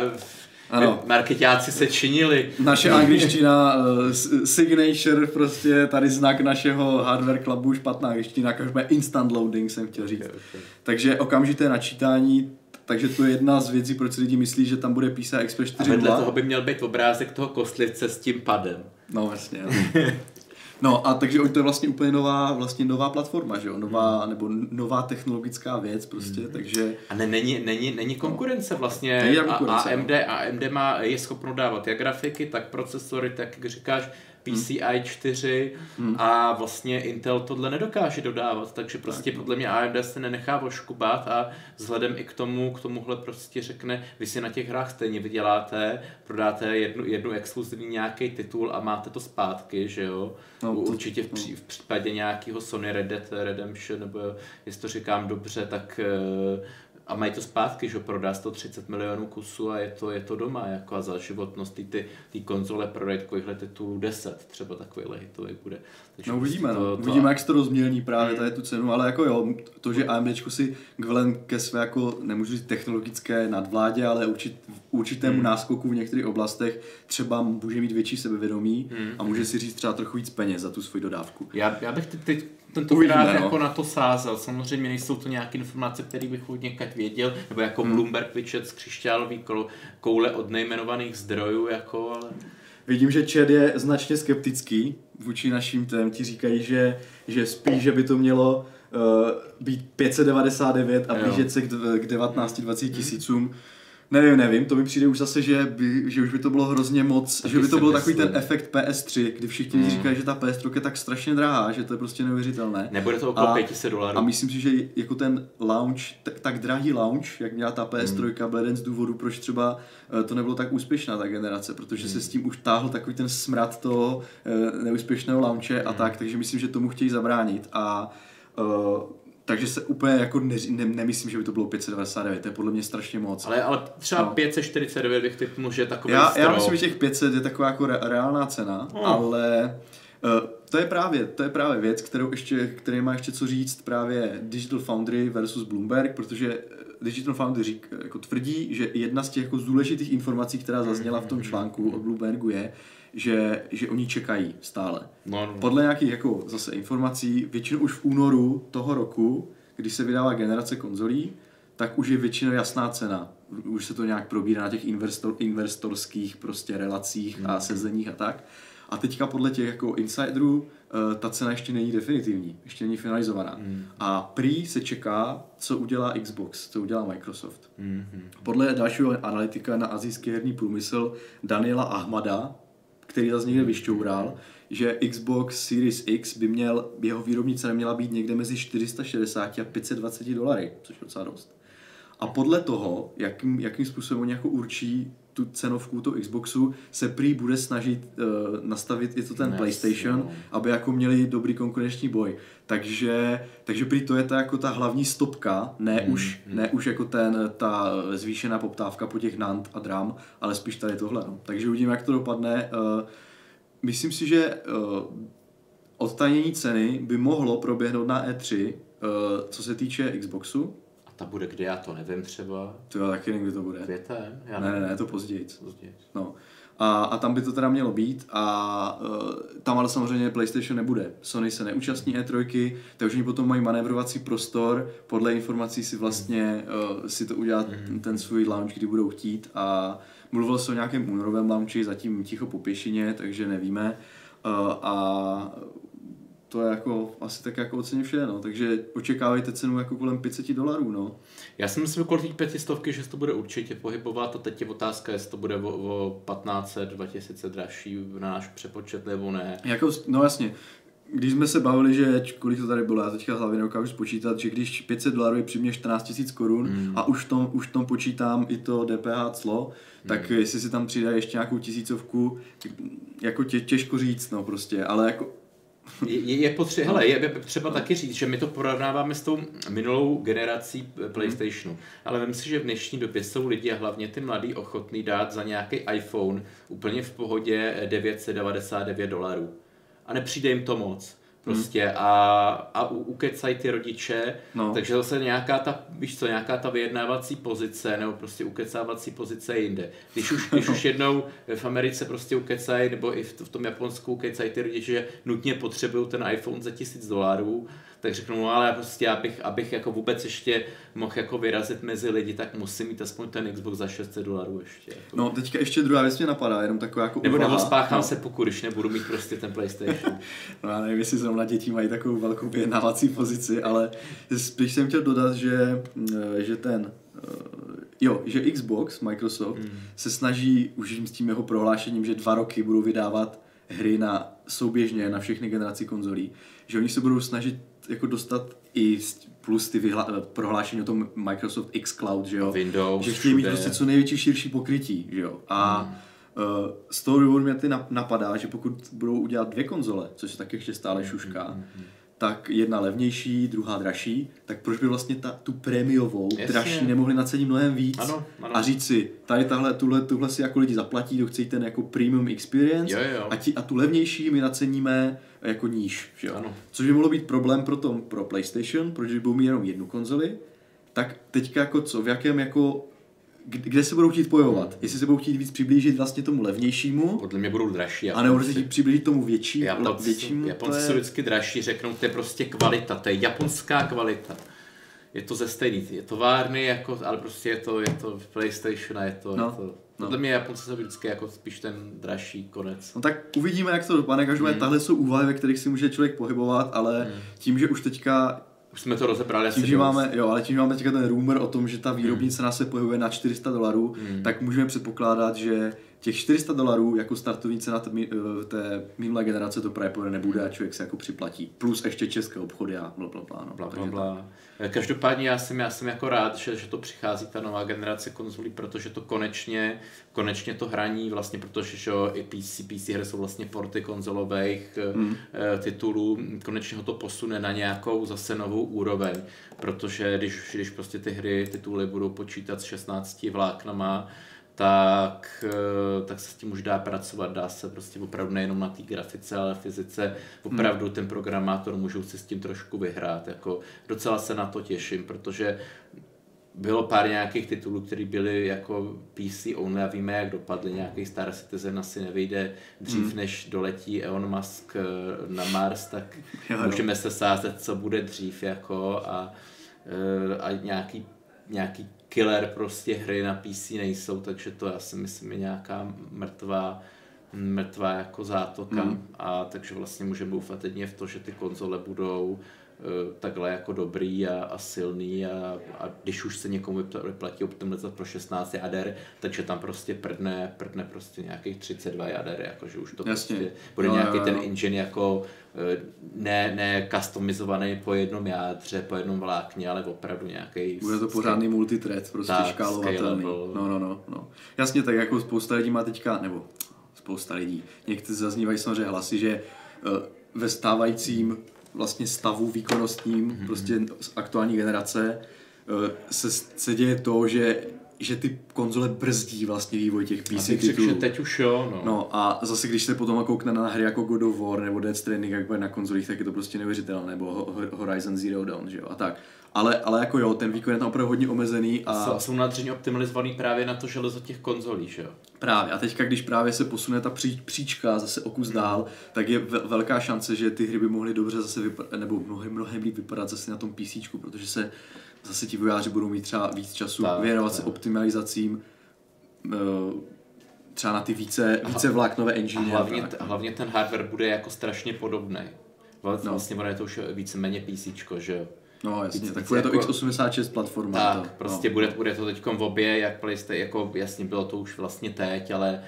Speaker 1: ano. Marketáci se činili.
Speaker 2: Naše angličtina, uh, signature, prostě tady znak našeho hardware clubu, špatná angličtina, každé instant loading jsem chtěl říct. Okay, okay. Takže okamžité načítání, takže to je jedna z věcí, proč si lidi myslí, že tam bude PCI Express 4.0. A
Speaker 1: vedle toho by měl být obrázek toho kostlivce s tím padem.
Speaker 2: No jasně. No a takže to je vlastně úplně nová, vlastně nová platforma, že jo? Nová, hmm. nebo nová technologická věc prostě, hmm. takže...
Speaker 1: A ne, není, není, není konkurence vlastně. Není konkurence, AMD, no. AMD má, je schopno dávat jak grafiky, tak procesory, tak jak říkáš, PCI 4 hmm. a vlastně Intel tohle nedokáže dodávat, takže prostě tak. podle mě AMD se nenechá oškubat a vzhledem i k tomu, k tomuhle prostě řekne, vy si na těch hrách stejně vyděláte, prodáte jednu, jednu exkluzivní nějaký titul a máte to zpátky, že jo? No, Určitě v, pří, no. v případě nějakého Sony Red Dead Redemption, nebo jestli to říkám dobře, tak uh, a mají to zpátky, že prodá 130 milionů kusů a je to, je to doma, jako a za životnost ty, ty konzole prodají takovýchhle titulů 10, třeba takovýhle hitový bude.
Speaker 2: Takže no uvidíme, prostě to, no. to, uvidíme, jak se to rozmělní právě hmm. tady tu cenu, ale jako jo, to, že AMD si kvelen ke své jako, nemůžu říct technologické nadvládě, ale určit, určitému hmm. náskoku v některých oblastech třeba může mít větší sebevědomí hmm. a může si říct třeba trochu víc peněz za tu svoji dodávku.
Speaker 1: Já, já bych teď, teď tentokrát no. jako na to sázel. Samozřejmě nejsou to nějaké informace, které bych od někať věděl, nebo jako hmm. Bloomberg vyčet z křišťálový koule od nejmenovaných zdrojů, jako, ale...
Speaker 2: Vidím, že Chad je značně skeptický vůči našim tém. Ti říkají, že, že spíš, že by to mělo uh, být 599 a blížit se k, k 19-20 tisícům. Hmm Nevím, nevím, to mi přijde už zase, že, by, že už by to bylo hrozně moc, Taky že by to byl takový ten efekt PS3, kdy všichni mm. říkají, že ta PS3 je tak strašně drahá, že to je prostě neuvěřitelné.
Speaker 1: Nebude to okolo 500 dolarů.
Speaker 2: A myslím si, že jako ten launch, tak, tak drahý launch, jak měla ta PS3, mm. byl jeden z důvodů, proč třeba eh, to nebylo tak úspěšná ta generace, protože mm. se s tím už táhl takový ten smrad toho eh, neúspěšného launche mm. a tak, takže myslím, že tomu chtějí zabránit a uh, takže se úplně jako ne, ne, nemyslím, že by to bylo 599, to je podle mě strašně moc.
Speaker 1: Ale, ale třeba no. 549 bych typnul, že je takový
Speaker 2: já, já myslím, že těch 500 je taková jako re, reálná cena, hmm. ale uh, to je právě, to je právě věc, kterou ještě, který má ještě co říct právě Digital Foundry versus Bloomberg, protože Digital Foundry řík, jako tvrdí, že jedna z těch jako důležitých informací, která zazněla v tom hmm. článku od Bloombergu je, že, že oni čekají stále. No, no. Podle nějakých jako zase informací, většinou už v únoru toho roku, když se vydává generace konzolí, tak už je většinou jasná cena. Už se to nějak probírá na těch investor, investorských prostě relacích mm. a sezeních a tak. A teďka podle těch jako insiderů eh, ta cena ještě není definitivní, ještě není finalizovaná. Mm. A prý se čeká, co udělá Xbox, co udělá Microsoft. Mm. Podle dalšího analytika na azijský herní průmysl Daniela Ahmada, který zase někde vyšťoural, že Xbox Series X by měl, jeho výrobní cena měla být někde mezi 460 a 520 dolary, což je docela dost. A podle toho, jakým, jakým způsobem oni jako určí tu cenovku toho Xboxu, se prý bude snažit uh, nastavit i to ten yes, PlayStation, no. aby jako měli dobrý konkurenční boj. Takže, takže prý to je ta jako ta hlavní stopka, ne, hmm, už, hmm. ne už jako ten, ta zvýšená poptávka po těch NAND a DRAM, ale spíš tady tohle. No. Takže uvidíme, jak to dopadne. Uh, myslím si, že uh, odtajnění ceny by mohlo proběhnout na E3, uh, co se týče Xboxu,
Speaker 1: ta bude kdy, já to nevím třeba.
Speaker 2: To já taky nevím, kdy to bude.
Speaker 1: Květen?
Speaker 2: Já ne, ne, ne, to později. Později. No. A, a tam by to teda mělo být a uh, tam ale samozřejmě PlayStation nebude. Sony se neúčastní E3, takže oni potom mají manévrovací prostor, podle informací si vlastně uh, si to udělat mm-hmm. ten svůj launch, kdy budou chtít a mluvilo se o nějakém únorovém launchi, zatím ticho po pěšině, takže nevíme. Uh, a to je jako asi tak jako oceně vše, no. Takže očekávejte cenu jako kolem 500 dolarů, no.
Speaker 1: Já si myslím, kolem těch pětistovky, že se to bude určitě pohybovat a teď je otázka, jestli to bude o, o 1500, 2000 dražší na náš přepočet nebo ne.
Speaker 2: Jako, no jasně, když jsme se bavili, že kolik to tady bylo, já teďka hlavně nedokážu spočítat, že když 500 dolarů je přimě 14 000 korun mm. a už tom, už tom počítám i to DPH clo, mm. tak jestli si tam přidá ještě nějakou tisícovku, jako tě, těžko říct, no prostě, ale jako
Speaker 1: je, je, potře- hele, je třeba taky říct, že my to porovnáváme s tou minulou generací PlayStationu, ale vím si, že v dnešní době jsou lidi a hlavně ty mladí ochotní dát za nějaký iPhone úplně v pohodě 999 dolarů. A nepřijde jim to moc prostě hmm. a, a ukecají ty rodiče, no. takže zase nějaká ta, víš co, nějaká ta vyjednávací pozice nebo prostě ukecávací pozice jinde. Když už, když už jednou v Americe prostě ukecají, nebo i v, v tom Japonsku ukecají ty rodiče, že nutně potřebují ten iPhone za tisíc dolarů, tak řeknu, no ale prostě abych, abych jako vůbec ještě mohl jako vyrazit mezi lidi, tak musím mít aspoň ten Xbox za 600 dolarů ještě. Jako.
Speaker 2: No teďka ještě druhá věc mě napadá, jenom taková jako
Speaker 1: Nebo,
Speaker 2: uvaha.
Speaker 1: nebo spáchám no. se pokud, když nebudu mít prostě ten PlayStation.
Speaker 2: no já nevím, jestli zrovna děti mají takovou velkou vyjednávací pozici, ale spíš jsem chtěl dodat, že, eh, že ten eh, jo, že Xbox, Microsoft, hmm. se snaží už s tím jeho prohlášením, že dva roky budou vydávat hry na souběžně na všechny generaci konzolí, že oni se budou snažit jako dostat i plus ty vyhla- prohlášení o tom Microsoft X Cloud, že jo?
Speaker 1: Windows,
Speaker 2: že chtějí mít prostě co největší širší pokrytí, že jo? A hmm. uh, z toho důvodu mě ty napadá, že pokud budou udělat dvě konzole, což se taky ještě stále šušká, hmm, hmm, hmm tak jedna levnější, druhá dražší, tak proč by vlastně ta, tu prémiovou Jasně. dražší nemohli nacenit mnohem víc
Speaker 1: ano, ano.
Speaker 2: a říct si, tady tahle, tuhle, tuhle si jako lidi zaplatí, kdo chce ten jako premium experience
Speaker 1: jo, jo.
Speaker 2: A, ti, a tu levnější my naceníme jako níž. Že jo?
Speaker 1: Ano.
Speaker 2: Což by mohlo být problém pro, tom, pro PlayStation, protože budou mít jenom jednu konzoli, tak teďka jako co, v jakém jako kde se budou chtít bojovat? Jestli se budou chtít víc přiblížit vlastně tomu levnějšímu?
Speaker 1: Podle mě budou dražší.
Speaker 2: A nebo se chtít přiblížit tomu větší, Japonci, většímu?
Speaker 1: Japonci jsou vždycky dražší, řeknou, to je prostě kvalita, to je japonská kvalita. Je to ze stejný, je to várny, jako, ale prostě je to, je to PlayStation a je to, no. je to No. Podle mě Japonci jsou vždycky jako spíš ten dražší konec.
Speaker 2: No tak uvidíme, jak to dopadne. Každopádně hmm. tahle jsou úvahy, ve kterých si může člověk pohybovat, ale hmm. tím, že už teďka
Speaker 1: už jsme to rozebrali
Speaker 2: tím, že máme, jo, ale tím, že máme teďka ten rumor o tom, že ta výrobní cena se pohybuje na 400 dolarů, hmm. tak můžeme předpokládat, že těch 400 dolarů jako startovní cena té, eh, té minulé generace to právě nebude a člověk se jako připlatí. Plus ještě české obchody a bla, bla, bla, no.
Speaker 1: bla, bla, bla. Každopádně já jsem, já jsem jako rád, že, že to přichází ta nová generace konzolí, protože to konečně, konečně to hraní vlastně, protože že i PC, PC hry jsou vlastně porty konzolových mm. titulů, konečně ho to posune na nějakou zase novou úroveň, protože když, když prostě ty hry, tituly budou počítat s 16 vláknama, tak, eh, tak se s tím už dá pracovat, dá se prostě opravdu nejenom na té grafice, ale fyzice, opravdu ten programátor můžou si s tím trošku vyhrát, jako docela se na to těším, protože bylo pár nějakých titulů, které byly jako PC only a víme, jak dopadly. Nějaký Star Citizen asi nevyjde dřív, hmm. než doletí Elon Musk eh, na Mars, tak jo, jo. můžeme se sázet, co bude dřív jako a, eh, a nějaký, nějaký killer prostě hry na PC nejsou, takže to já si myslím je nějaká mrtvá mrtvá jako zátoka mm. a takže vlastně můžeme doufat jedině v to, že ty konzole budou uh, takhle jako dobrý a, a silný a, a když už se někomu vyplatí optimalizovat pro 16 jader, takže tam prostě prdne, prdne prostě nějakých 32 jader, jakože už to Jasně. prostě bude no, nějaký jo, ten engine jako Eh, ne, ne customizovaný po jednom jádře, po jednom vlákně, ale opravdu nějaký.
Speaker 2: Bude to pořádný multithread, prostě tak, škálovatelný. No, no, no, no. Jasně, tak jako spousta lidí má teďka, nebo spousta lidí, někteří zaznívají samozřejmě hlasy, že uh, ve stávajícím vlastně stavu výkonnostním, mm-hmm. prostě aktuální generace, uh, se, se děje to, že že ty konzole brzdí vlastně vývoj těch PC
Speaker 1: Abych titulů. Řekl, že teď už jo, no.
Speaker 2: no. a zase když se potom koukne na hry jako God of War nebo Death Stranding, jak bude na konzolích, tak je to prostě neuvěřitelné, nebo Horizon Zero Dawn, že jo, a tak. Ale, ale jako jo, ten výkon je tam opravdu hodně omezený. A...
Speaker 1: a jsou nadřeně optimalizovaný právě na to železo těch konzolí, že jo?
Speaker 2: Právě. A teďka, když právě se posune ta pří, příčka zase o kus dál, tak je velká šance, že ty hry by mohly dobře zase vypadat, nebo mnohem, mnohem líp vypadat zase na tom PC, protože se zase ti vojáři budou mít třeba víc času tak, věnovat tak. se optimalizacím eh, třeba na ty více, více vláknové engine.
Speaker 1: A hlavně, t- hlavně ten hardware bude jako strašně podobný. Vlastně, no. vlastně je to už víceméně PC, že jo.
Speaker 2: No jasně, tak bude to jako, X86 platforma.
Speaker 1: Tak, to, prostě no. bude, bude to teď v obě, jak PlayStation, jako jasně bylo to už vlastně teď, ale,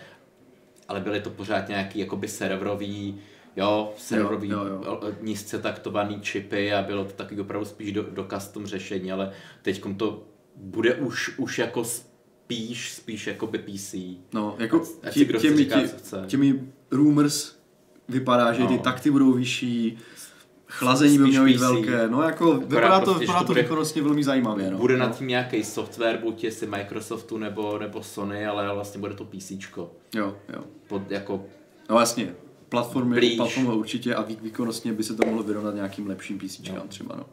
Speaker 1: ale byly to pořád nějaký jakoby serverový, jo, serverový, jo, jo, jo. nízce taktovaný čipy a bylo to taky opravdu spíš do, do custom řešení, ale teď to bude už, už jako spíš, spíš jako by PC.
Speaker 2: No, jako ať, tě, ať těmi, říká, tě, těmi rumors vypadá, že no. ty takty budou vyšší, chlazení by mělo být velké, no jako vypadá to, prostě, vypadá to výkonnostně velmi zajímavě. No.
Speaker 1: Bude na tím nějaký software, buď jestli Microsoftu nebo, nebo Sony, ale vlastně bude to PC.
Speaker 2: Jo, jo.
Speaker 1: Pod, jako
Speaker 2: no vlastně, platformy, platforma určitě a výkonnostně by se to mohlo vyrovnat nějakým lepším PC no. třeba. No.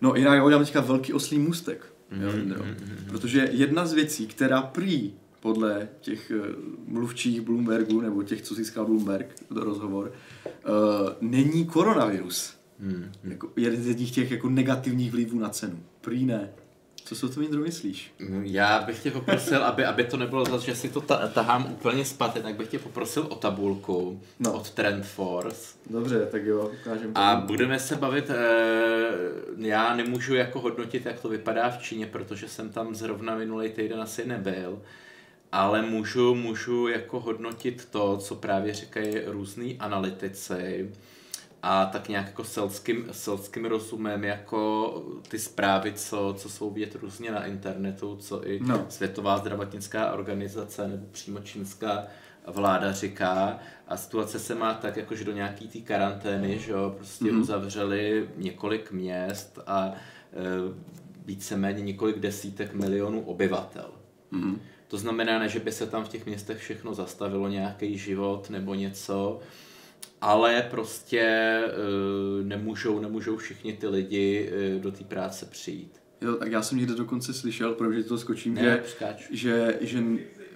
Speaker 2: no jinak já udělám teďka velký oslý můstek. Mm-hmm. Jo, mm-hmm. Protože jedna z věcí, která prý podle těch uh, mluvčích Bloombergu, nebo těch, co získal Bloomberg, to rozhovor, uh, není koronavirus. Hmm. Jako jeden z těch jako negativních vlivů na cenu. Prý ne. Co si o tom Jindro myslíš?
Speaker 1: Já bych tě poprosil, aby, aby to nebylo zase, že si to ta, tahám úplně spaty, tak bych tě poprosil o tabulku no. od Trendforce.
Speaker 2: Dobře, tak jo, ukážem.
Speaker 1: A budeme se bavit, e, já nemůžu jako hodnotit, jak to vypadá v Číně, protože jsem tam zrovna minulý týden asi nebyl, ale můžu, můžu jako hodnotit to, co právě říkají různí analytici, a tak nějak jako selským, selským rozumem jako ty zprávy, co, co jsou vidět různě na internetu, co i no. Světová zdravotnická organizace nebo přímo čínská vláda říká a situace se má tak, jako že do nějaký té karantény, že jo, prostě mm-hmm. uzavřeli několik měst a e, víceméně několik desítek milionů obyvatel. Mm-hmm. To znamená, ne, že by se tam v těch městech všechno zastavilo, nějaký život nebo něco, ale prostě uh, nemůžou, nemůžou všichni ty lidi uh, do té práce přijít.
Speaker 2: Jo, tak já jsem někde dokonce slyšel, protože to skočím, ne, že, že, že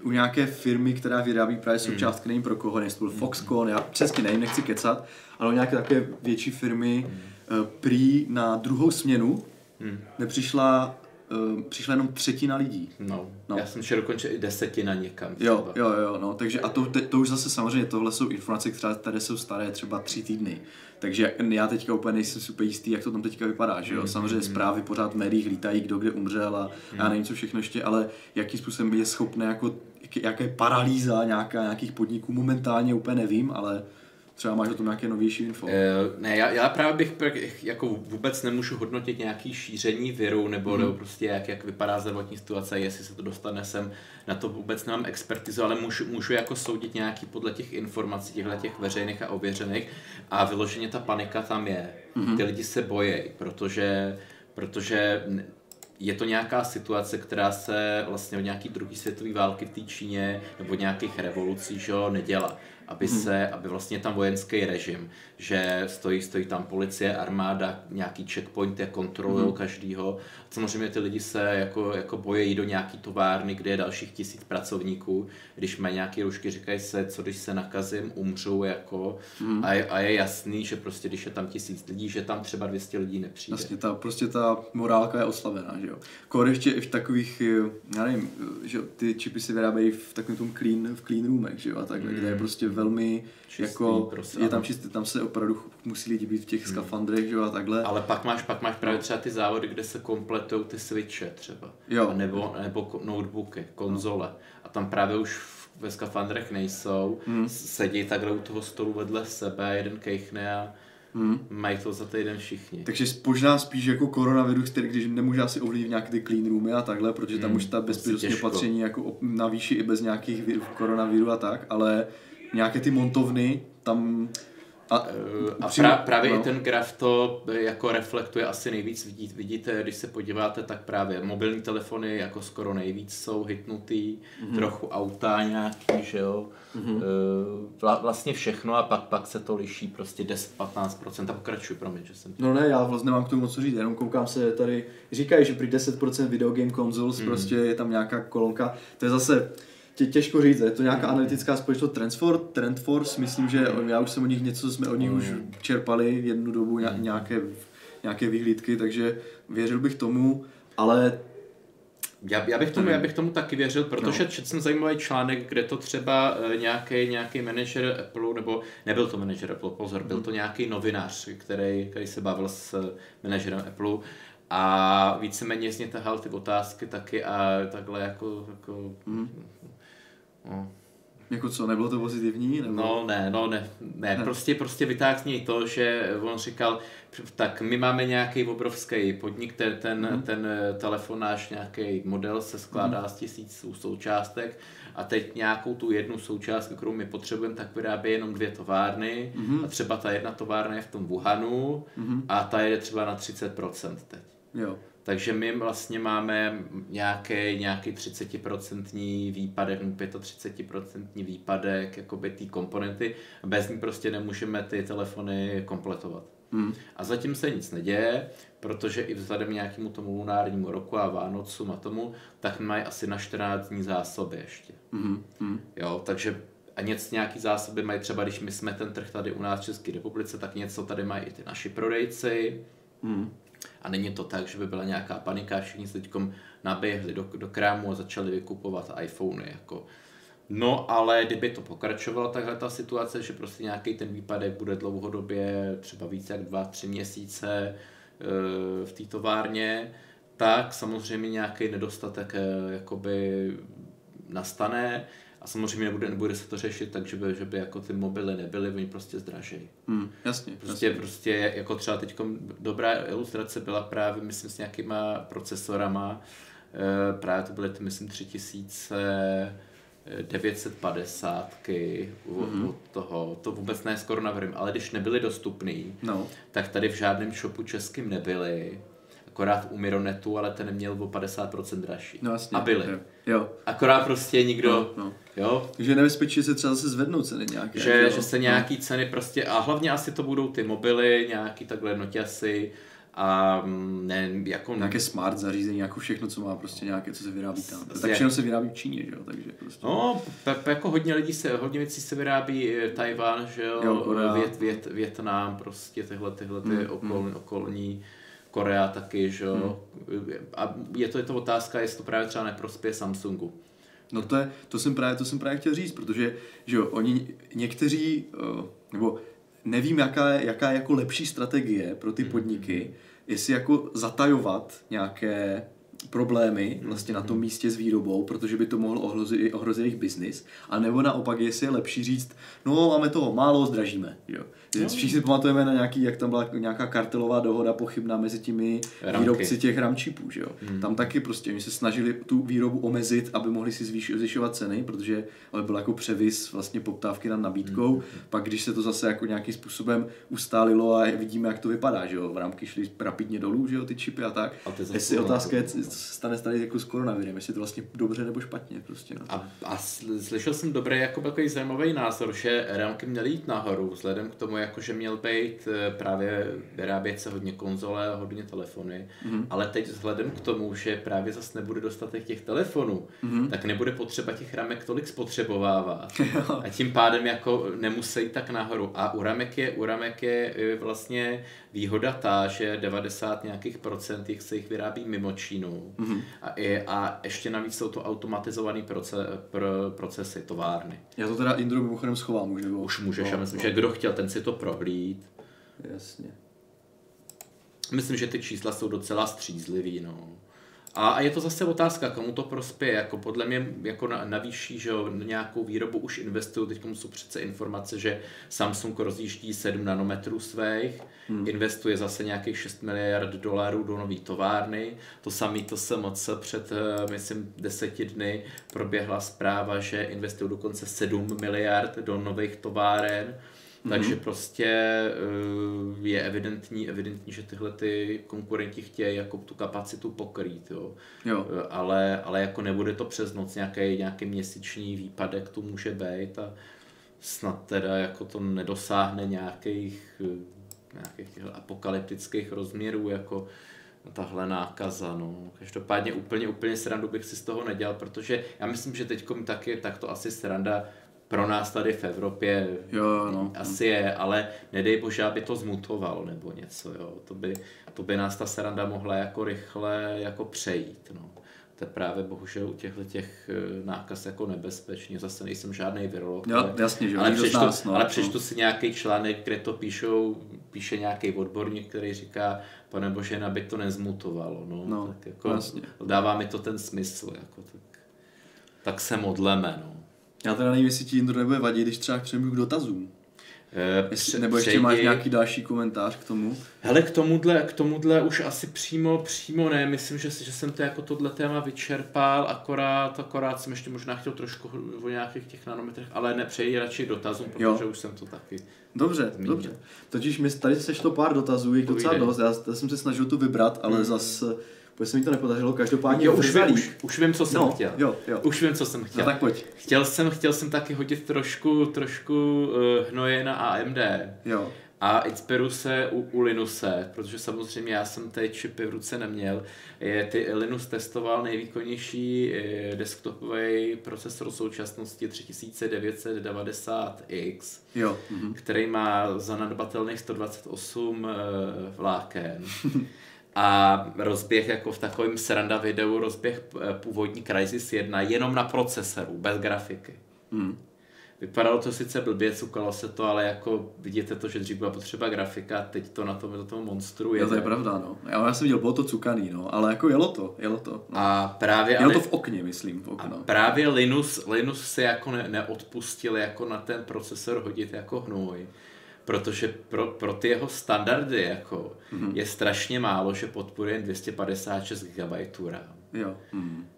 Speaker 2: u nějaké firmy, která vyrábí právě hmm. součástky, hmm. nevím pro koho, byl hmm. Foxconn, já přesně nevím, nechci kecat, ale u nějaké takové větší firmy uh, prý na druhou směnu hmm. nepřišla uh, přišla jenom třetina lidí.
Speaker 1: No, no. já jsem šel dokonce i desetina někam.
Speaker 2: Třeba. Jo, jo, jo, no, takže a to, to už zase samozřejmě, tohle jsou informace, které tady jsou staré třeba tři týdny. Takže já teďka úplně nejsem super jistý, jak to tam teďka vypadá, že jo. Mm, samozřejmě mm, zprávy pořád v médiích lítají, kdo kde umřel a já nevím co všechno ještě, ale jakým způsobem je schopné jako, jaké paralýza nějaká, nějakých podniků momentálně úplně nevím, ale Třeba máš o tom nějaké novější info? Uh,
Speaker 1: ne, já, já právě bych jako vůbec nemůžu hodnotit nějaký šíření viru nebo, mm. nebo prostě jak, jak vypadá zdravotní situace, jestli se to dostane sem, na to vůbec nemám expertizu, ale můžu, můžu jako soudit nějaký podle těch informací, těchto těch veřejných a ověřených a vyloženě ta panika tam je. Mm. Ty lidi se bojí, protože, protože je to nějaká situace, která se vlastně od nějaký druhé světové války v té Číně nebo nějakých revolucí že neděla aby hmm. se, aby vlastně tam vojenský režim, že stojí, stojí tam policie, armáda, nějaký checkpointy kontrolují hmm. každýho. Samozřejmě ty lidi se jako, jako bojejí do nějaký továrny, kde je dalších tisíc pracovníků. Když mají nějaké rušky, říkají se, co když se nakazím, umřu jako. Hmm. A, je, a je jasný, že prostě když je tam tisíc lidí, že tam třeba 200 lidí nepřijde.
Speaker 2: Vlastně ta, prostě ta morálka je oslavená, že jo. Kor ještě v takových, já nevím, že ty čipy se vyrábějí v takovém tom clean, v clean roomech, že jo, a takhle, hmm. kde je prostě velmi, čistý, jako, prostě, je tam čistý, tam se opravdu musí lidi být v těch hmm. skafandrech, že jo, a takhle.
Speaker 1: Ale pak máš, pak máš právě třeba ty závody, kde se kompletují ty switche třeba, jo. A nebo, nebo notebooky, konzole, no. a tam právě už ve skafandrech nejsou, hmm. sedí takhle u toho stolu vedle sebe, jeden kejchne a Hmm. Mají to za týden všichni.
Speaker 2: Takže možná spíš jako koronavirus, který když nemůže asi ovlivnit nějaké ty clean roomy a takhle, protože tam hmm. už ta bezpečnostní opatření jako na výši i bez nějakých koronavirů a tak, ale nějaké ty montovny, tam
Speaker 1: a, a pra, právě no. i ten graf to jako reflektuje asi nejvíc. Vidíte, vidíte, když se podíváte, tak právě mobilní telefony jako skoro nejvíc jsou hitnutý, mm-hmm. trochu auta nějaký, že jo. Mm-hmm. Vla, vlastně všechno a pak, pak se to liší prostě 10-15% a pokračuju, promiň, že jsem...
Speaker 2: No ne, já vlastně nemám k tomu co říct, jenom koukám se tady, říkají, že při 10% video game consoles mm. prostě je tam nějaká kolonka, to je zase tě, těžko říct, je to nějaká analytická společnost Trendforce, Trendforce, myslím, že já už jsem o nich něco, jsme od nich už mm. čerpali jednu dobu nějaké, nějaké vyhlídky, takže věřil bych tomu, ale
Speaker 1: já, já, bych tomu, já bych tomu taky věřil, protože no. četl jsem zajímavý článek, kde to třeba nějaký, nějaký manažer Apple nebo nebyl to manažer Apple, pozor, byl to nějaký novinář, který, který se bavil s manažerem Apple a víceméně z něj tahal ty otázky taky a takhle jako, jako
Speaker 2: mm. No. Jako co, nebylo to pozitivní? Nebo...
Speaker 1: No ne, no ne, ne, ne. prostě, prostě něj to, že on říkal, tak my máme nějaký obrovský podnik, ten, ten, mm. ten telefonář, nějaký model se skládá mm. z tisíců součástek a teď nějakou tu jednu součást, kterou my potřebujeme, tak vyrábí jenom dvě továrny mm. a třeba ta jedna továrna je v tom Wuhanu mm. a ta je třeba na 30% teď.
Speaker 2: Jo.
Speaker 1: Takže my vlastně máme nějaký, nějaký 30% výpadek, 35% výpadek jakoby té komponenty a bez ní prostě nemůžeme ty telefony kompletovat. Hmm. A zatím se nic neděje, protože i vzhledem nějakému tomu lunárnímu roku a Vánocům a tomu, tak mají asi na 14 dní zásoby ještě.
Speaker 2: Hmm. Hmm.
Speaker 1: Jo, takže a něco, nějaký zásoby mají třeba, když my jsme ten trh tady u nás v České republice, tak něco tady mají i ty naši prodejci.
Speaker 2: Hmm.
Speaker 1: A není to tak, že by byla nějaká panika, všichni se teď naběhli do, do krámu a začali vykupovat iPhony. Jako. No ale kdyby to pokračovalo takhle ta situace, že prostě nějaký ten výpadek bude dlouhodobě třeba více jak dva, tři měsíce e, v té továrně, tak samozřejmě nějaký nedostatek e, jakoby nastane a samozřejmě nebude, nebude se to řešit tak, že by, že by jako ty mobily nebyly, oni prostě zdražejí.
Speaker 2: Hmm, jasně.
Speaker 1: Prostě,
Speaker 2: jasně.
Speaker 1: prostě jako třeba teď dobrá ilustrace byla právě, myslím, s nějakýma procesorama, e, právě to byly ty, myslím, 3000 950 mm-hmm. od toho, to vůbec ne skoro navrím, ale když nebyly dostupný,
Speaker 2: no.
Speaker 1: tak tady v žádném shopu českým nebyly akorát u Mironetu, ale ten měl o 50% dražší.
Speaker 2: No, jasně,
Speaker 1: a byly.
Speaker 2: Jo. jo.
Speaker 1: Akorát prostě nikdo,
Speaker 2: no, no.
Speaker 1: jo.
Speaker 2: Takže nebezpečí, že se třeba zase zvednou ceny nějaké.
Speaker 1: Že, jo? že se nějaký no. ceny prostě, a hlavně asi to budou ty mobily, nějaký takhle noťasy, a mm, ne, jako...
Speaker 2: Nějaké smart zařízení, jako všechno, co má prostě nějaké, co se vyrábí tam. Tak všechno se vyrábí v Číně, že jo, takže prostě...
Speaker 1: No, pe, pe, jako hodně lidí se, hodně věcí se vyrábí eh, Tajván, že jo, jo Vět, Vět, Větnam, prostě tyhle, tyhle ty mm, okol, mm. okolní Korea taky, že jo. Hmm. A je to, je to otázka, jestli to právě třeba neprospěje Samsungu.
Speaker 2: No to, je, to, jsem právě, to jsem právě chtěl říct, protože že jo, oni někteří, uh, nebo nevím, jaká je, jaká je jako lepší strategie pro ty hmm. podniky, jestli jako zatajovat nějaké problémy hmm. vlastně na tom místě s výrobou, protože by to mohlo ohrozit, ohrozit jejich biznis, a nebo naopak, jestli je lepší říct, no máme toho málo, zdražíme. Jo. No. Všichni si pamatujeme na nějaký, jak tam byla nějaká kartelová dohoda pochybná mezi těmi Ramky. výrobci těch ramčipů, že jo. Hmm. Tam taky prostě, oni se snažili tu výrobu omezit, aby mohli si zvýš, zvyšovat ceny, protože ale byl jako převis vlastně poptávky nad nabídkou. Hmm. Pak když se to zase jako nějakým způsobem ustálilo a vidíme, jak to vypadá, že jo. Rámky šly rapidně dolů, že jo, ty čipy a tak. A Jestli otázka je, co se stane tady jako s koronavirem, jestli to vlastně dobře nebo špatně prostě. No.
Speaker 1: A, a slyšel jsem dobrý jako takový zajímavý názor, že rámky měly jít nahoru, vzhledem k tomu, jakože měl být eh, právě vyrábět se hodně konzole a hodně telefony, mm-hmm. ale teď vzhledem k tomu, že právě zase nebude dostatek těch telefonů, mm-hmm. tak nebude potřeba těch ramek tolik spotřebovávat a tím pádem jako nemusí tak nahoru. A u ramek je, u ramek je vlastně výhoda ta, že 90 nějakých procent jich se jich vyrábí mimo Čínu
Speaker 2: mm-hmm.
Speaker 1: a, je, a ještě navíc jsou to automatizované proce, pro, procesy, továrny.
Speaker 2: Já to teda Indro mimochodem schovám
Speaker 1: už, nebo? Už můžeš, no, já myslím, no. že kdo chtěl, ten si to prohlíd.
Speaker 2: Jasně.
Speaker 1: Myslím, že ty čísla jsou docela střízlivý, no. A, je to zase otázka, komu to prospěje. Jako podle mě jako na, navýší, že nějakou výrobu už investují. Teď jsou přece informace, že Samsung rozjíždí 7 nanometrů svých, hmm. investuje zase nějakých 6 miliard dolarů do nové továrny. To samý to se moc před, eh, myslím, deseti dny proběhla zpráva, že investují dokonce 7 miliard do nových továren. Takže mm-hmm. prostě uh, je evidentní, evidentní, že tyhle ty konkurenti chtějí jako tu kapacitu pokrýt, jo.
Speaker 2: jo.
Speaker 1: Uh, ale, ale jako nebude to přes noc, nějaký, nějaký měsíční výpadek tu může být a snad teda jako to nedosáhne nějakých, nějakých apokalyptických rozměrů, jako tahle nákaza, no. Každopádně úplně, úplně srandu bych si z toho nedělal, protože já myslím, že teď taky tak to asi sranda pro nás tady v Evropě
Speaker 2: jo, no.
Speaker 1: asi je, ale nedej bože, aby to zmutovalo nebo něco, jo. To by, to by nás ta sranda mohla jako rychle jako přejít, no. to je právě bohužel u těchto těch eh, nákaz jako nebezpečný. Zase nejsem žádný virolog.
Speaker 2: Jo,
Speaker 1: ale,
Speaker 2: jasně, že
Speaker 1: ale přečtu,
Speaker 2: nás, no.
Speaker 1: ale přečtu si nějaký článek, kde to píšou, píše nějaký odborník, který říká, pane bože, aby to nezmutovalo. No,
Speaker 2: No,
Speaker 1: tak jako
Speaker 2: jasně.
Speaker 1: dává mi to ten smysl. Jako, tak, tak se modleme. No.
Speaker 2: Já teda nevím, jestli ti Jindro nebude vadit, když třeba přejdu k dotazům.
Speaker 1: Eh,
Speaker 2: Jestli, nebo ještě
Speaker 1: přejdi-
Speaker 2: máš nějaký další komentář k tomu?
Speaker 1: Hele, k tomuhle, k tomuhle už asi přímo, přímo ne, myslím, že, že jsem to jako tohle téma vyčerpal, akorát, akorát jsem ještě možná chtěl trošku o nějakých těch nanometrech, ale nepřeji radši dotazům,
Speaker 2: Jo.
Speaker 1: protože už jsem to taky.
Speaker 2: Dobře,
Speaker 1: Zmínil.
Speaker 2: dobře. Totiž mi tady sešlo pár dotazů, jich docela dost, já, já jsem se snažil tu vybrat, ale
Speaker 1: Mm.
Speaker 2: zas, úplně se mi to nepodařilo, každopádně
Speaker 1: Jo, už, vím, už, už vím, co jsem
Speaker 2: no,
Speaker 1: chtěl.
Speaker 2: Jo, jo.
Speaker 1: Už vím, co jsem
Speaker 2: No
Speaker 1: chtěl.
Speaker 2: tak pojď.
Speaker 1: Chtěl jsem, chtěl jsem taky hodit trošku, trošku uh, hnoje na AMD.
Speaker 2: Jo.
Speaker 1: A inspiruju se u, u Linuse, protože samozřejmě já jsem ty čipy v ruce neměl. Je, ty Linus testoval nejvýkonnější eh, desktopový procesor v současnosti 3990X,
Speaker 2: Jo. Mhm.
Speaker 1: který má zanedbatelných 128 eh, vláken. A rozběh jako v takovém sranda videu, rozběh eh, původní Crysis 1 jenom na procesoru, bez grafiky.
Speaker 2: Mhm.
Speaker 1: Vypadalo to sice blbě, cukalo se to, ale jako vidíte to, že dřív byla potřeba grafika, teď to na tom, na tom monstru
Speaker 2: Jo, to je pravda, no. Já, já jsem viděl, bylo to cukaný, no, ale jako jelo to, jelo to. No.
Speaker 1: A právě,
Speaker 2: Jelo
Speaker 1: ale,
Speaker 2: to v okně, myslím, v
Speaker 1: a
Speaker 2: okno.
Speaker 1: právě Linus, Linus se jako ne, neodpustil jako na ten procesor hodit jako hnůj. Protože pro, pro ty jeho standardy jako
Speaker 2: Mhm.
Speaker 1: je strašně málo, že podporuje jen 256 GB RAM.
Speaker 2: Jo. Mhm.